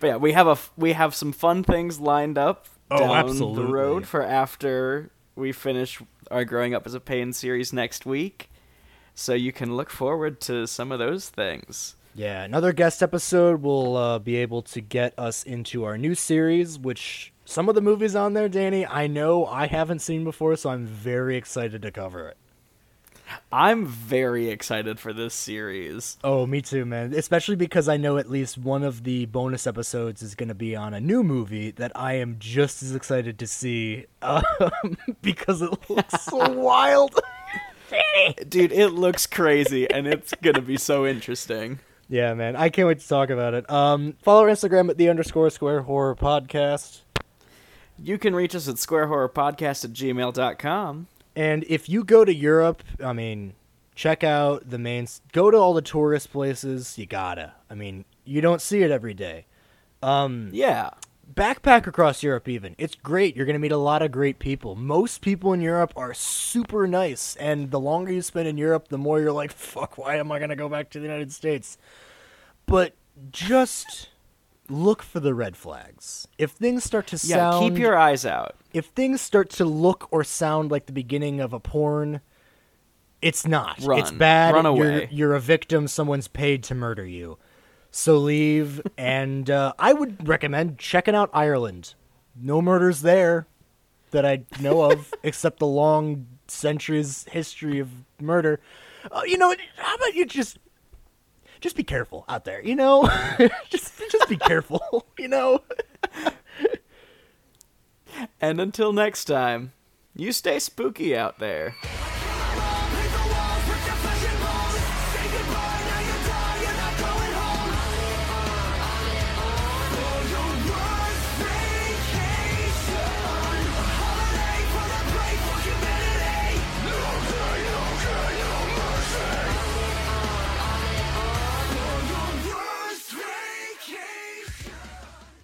Speaker 1: But yeah, we have a we have some fun things lined up
Speaker 2: Oh,
Speaker 1: down
Speaker 2: absolutely.
Speaker 1: the road for after we finish our growing up as a pain series next week. So you can look forward to some of those things.
Speaker 2: Yeah, another guest episode will uh, be able to get us into our new series, which some of the movies on there, Danny, I know I haven't seen before, so I'm very excited to cover it.
Speaker 1: I'm very excited for this series.
Speaker 2: Oh, me too, man. Especially because I know at least one of the bonus episodes is going to be on a new movie that I am just as excited to see um, because it looks so wild.
Speaker 1: Dude, it looks crazy and it's going to be so interesting.
Speaker 2: Yeah, man. I can't wait to talk about it. Um, follow our Instagram at the underscore square horror podcast.
Speaker 1: You can reach us at squarehorrorpodcast at gmail.com.
Speaker 2: And if you go to Europe, I mean, check out the main. Go to all the tourist places. You gotta. I mean, you don't see it every day. Um,
Speaker 1: Yeah.
Speaker 2: backpack across Europe even. It's great. You're going to meet a lot of great people. Most people in Europe are super nice, and the longer you spend in Europe, the more you're like, "Fuck, why am I going to go back to the United States?" But just look for the red flags. If things start to
Speaker 1: yeah,
Speaker 2: sound
Speaker 1: keep your eyes out.
Speaker 2: If things start to look or sound like the beginning of a porn, it's not.
Speaker 1: Run.
Speaker 2: It's bad.
Speaker 1: Run
Speaker 2: You're,
Speaker 1: away.
Speaker 2: you're a victim. Someone's paid to murder you. So leave. and uh, I would recommend checking out Ireland. No murders there that I know of, except the long centuries history of murder. Uh, you know, how about you just just be careful out there, you know? just just be careful, you know?
Speaker 1: And until next time, you stay spooky out there.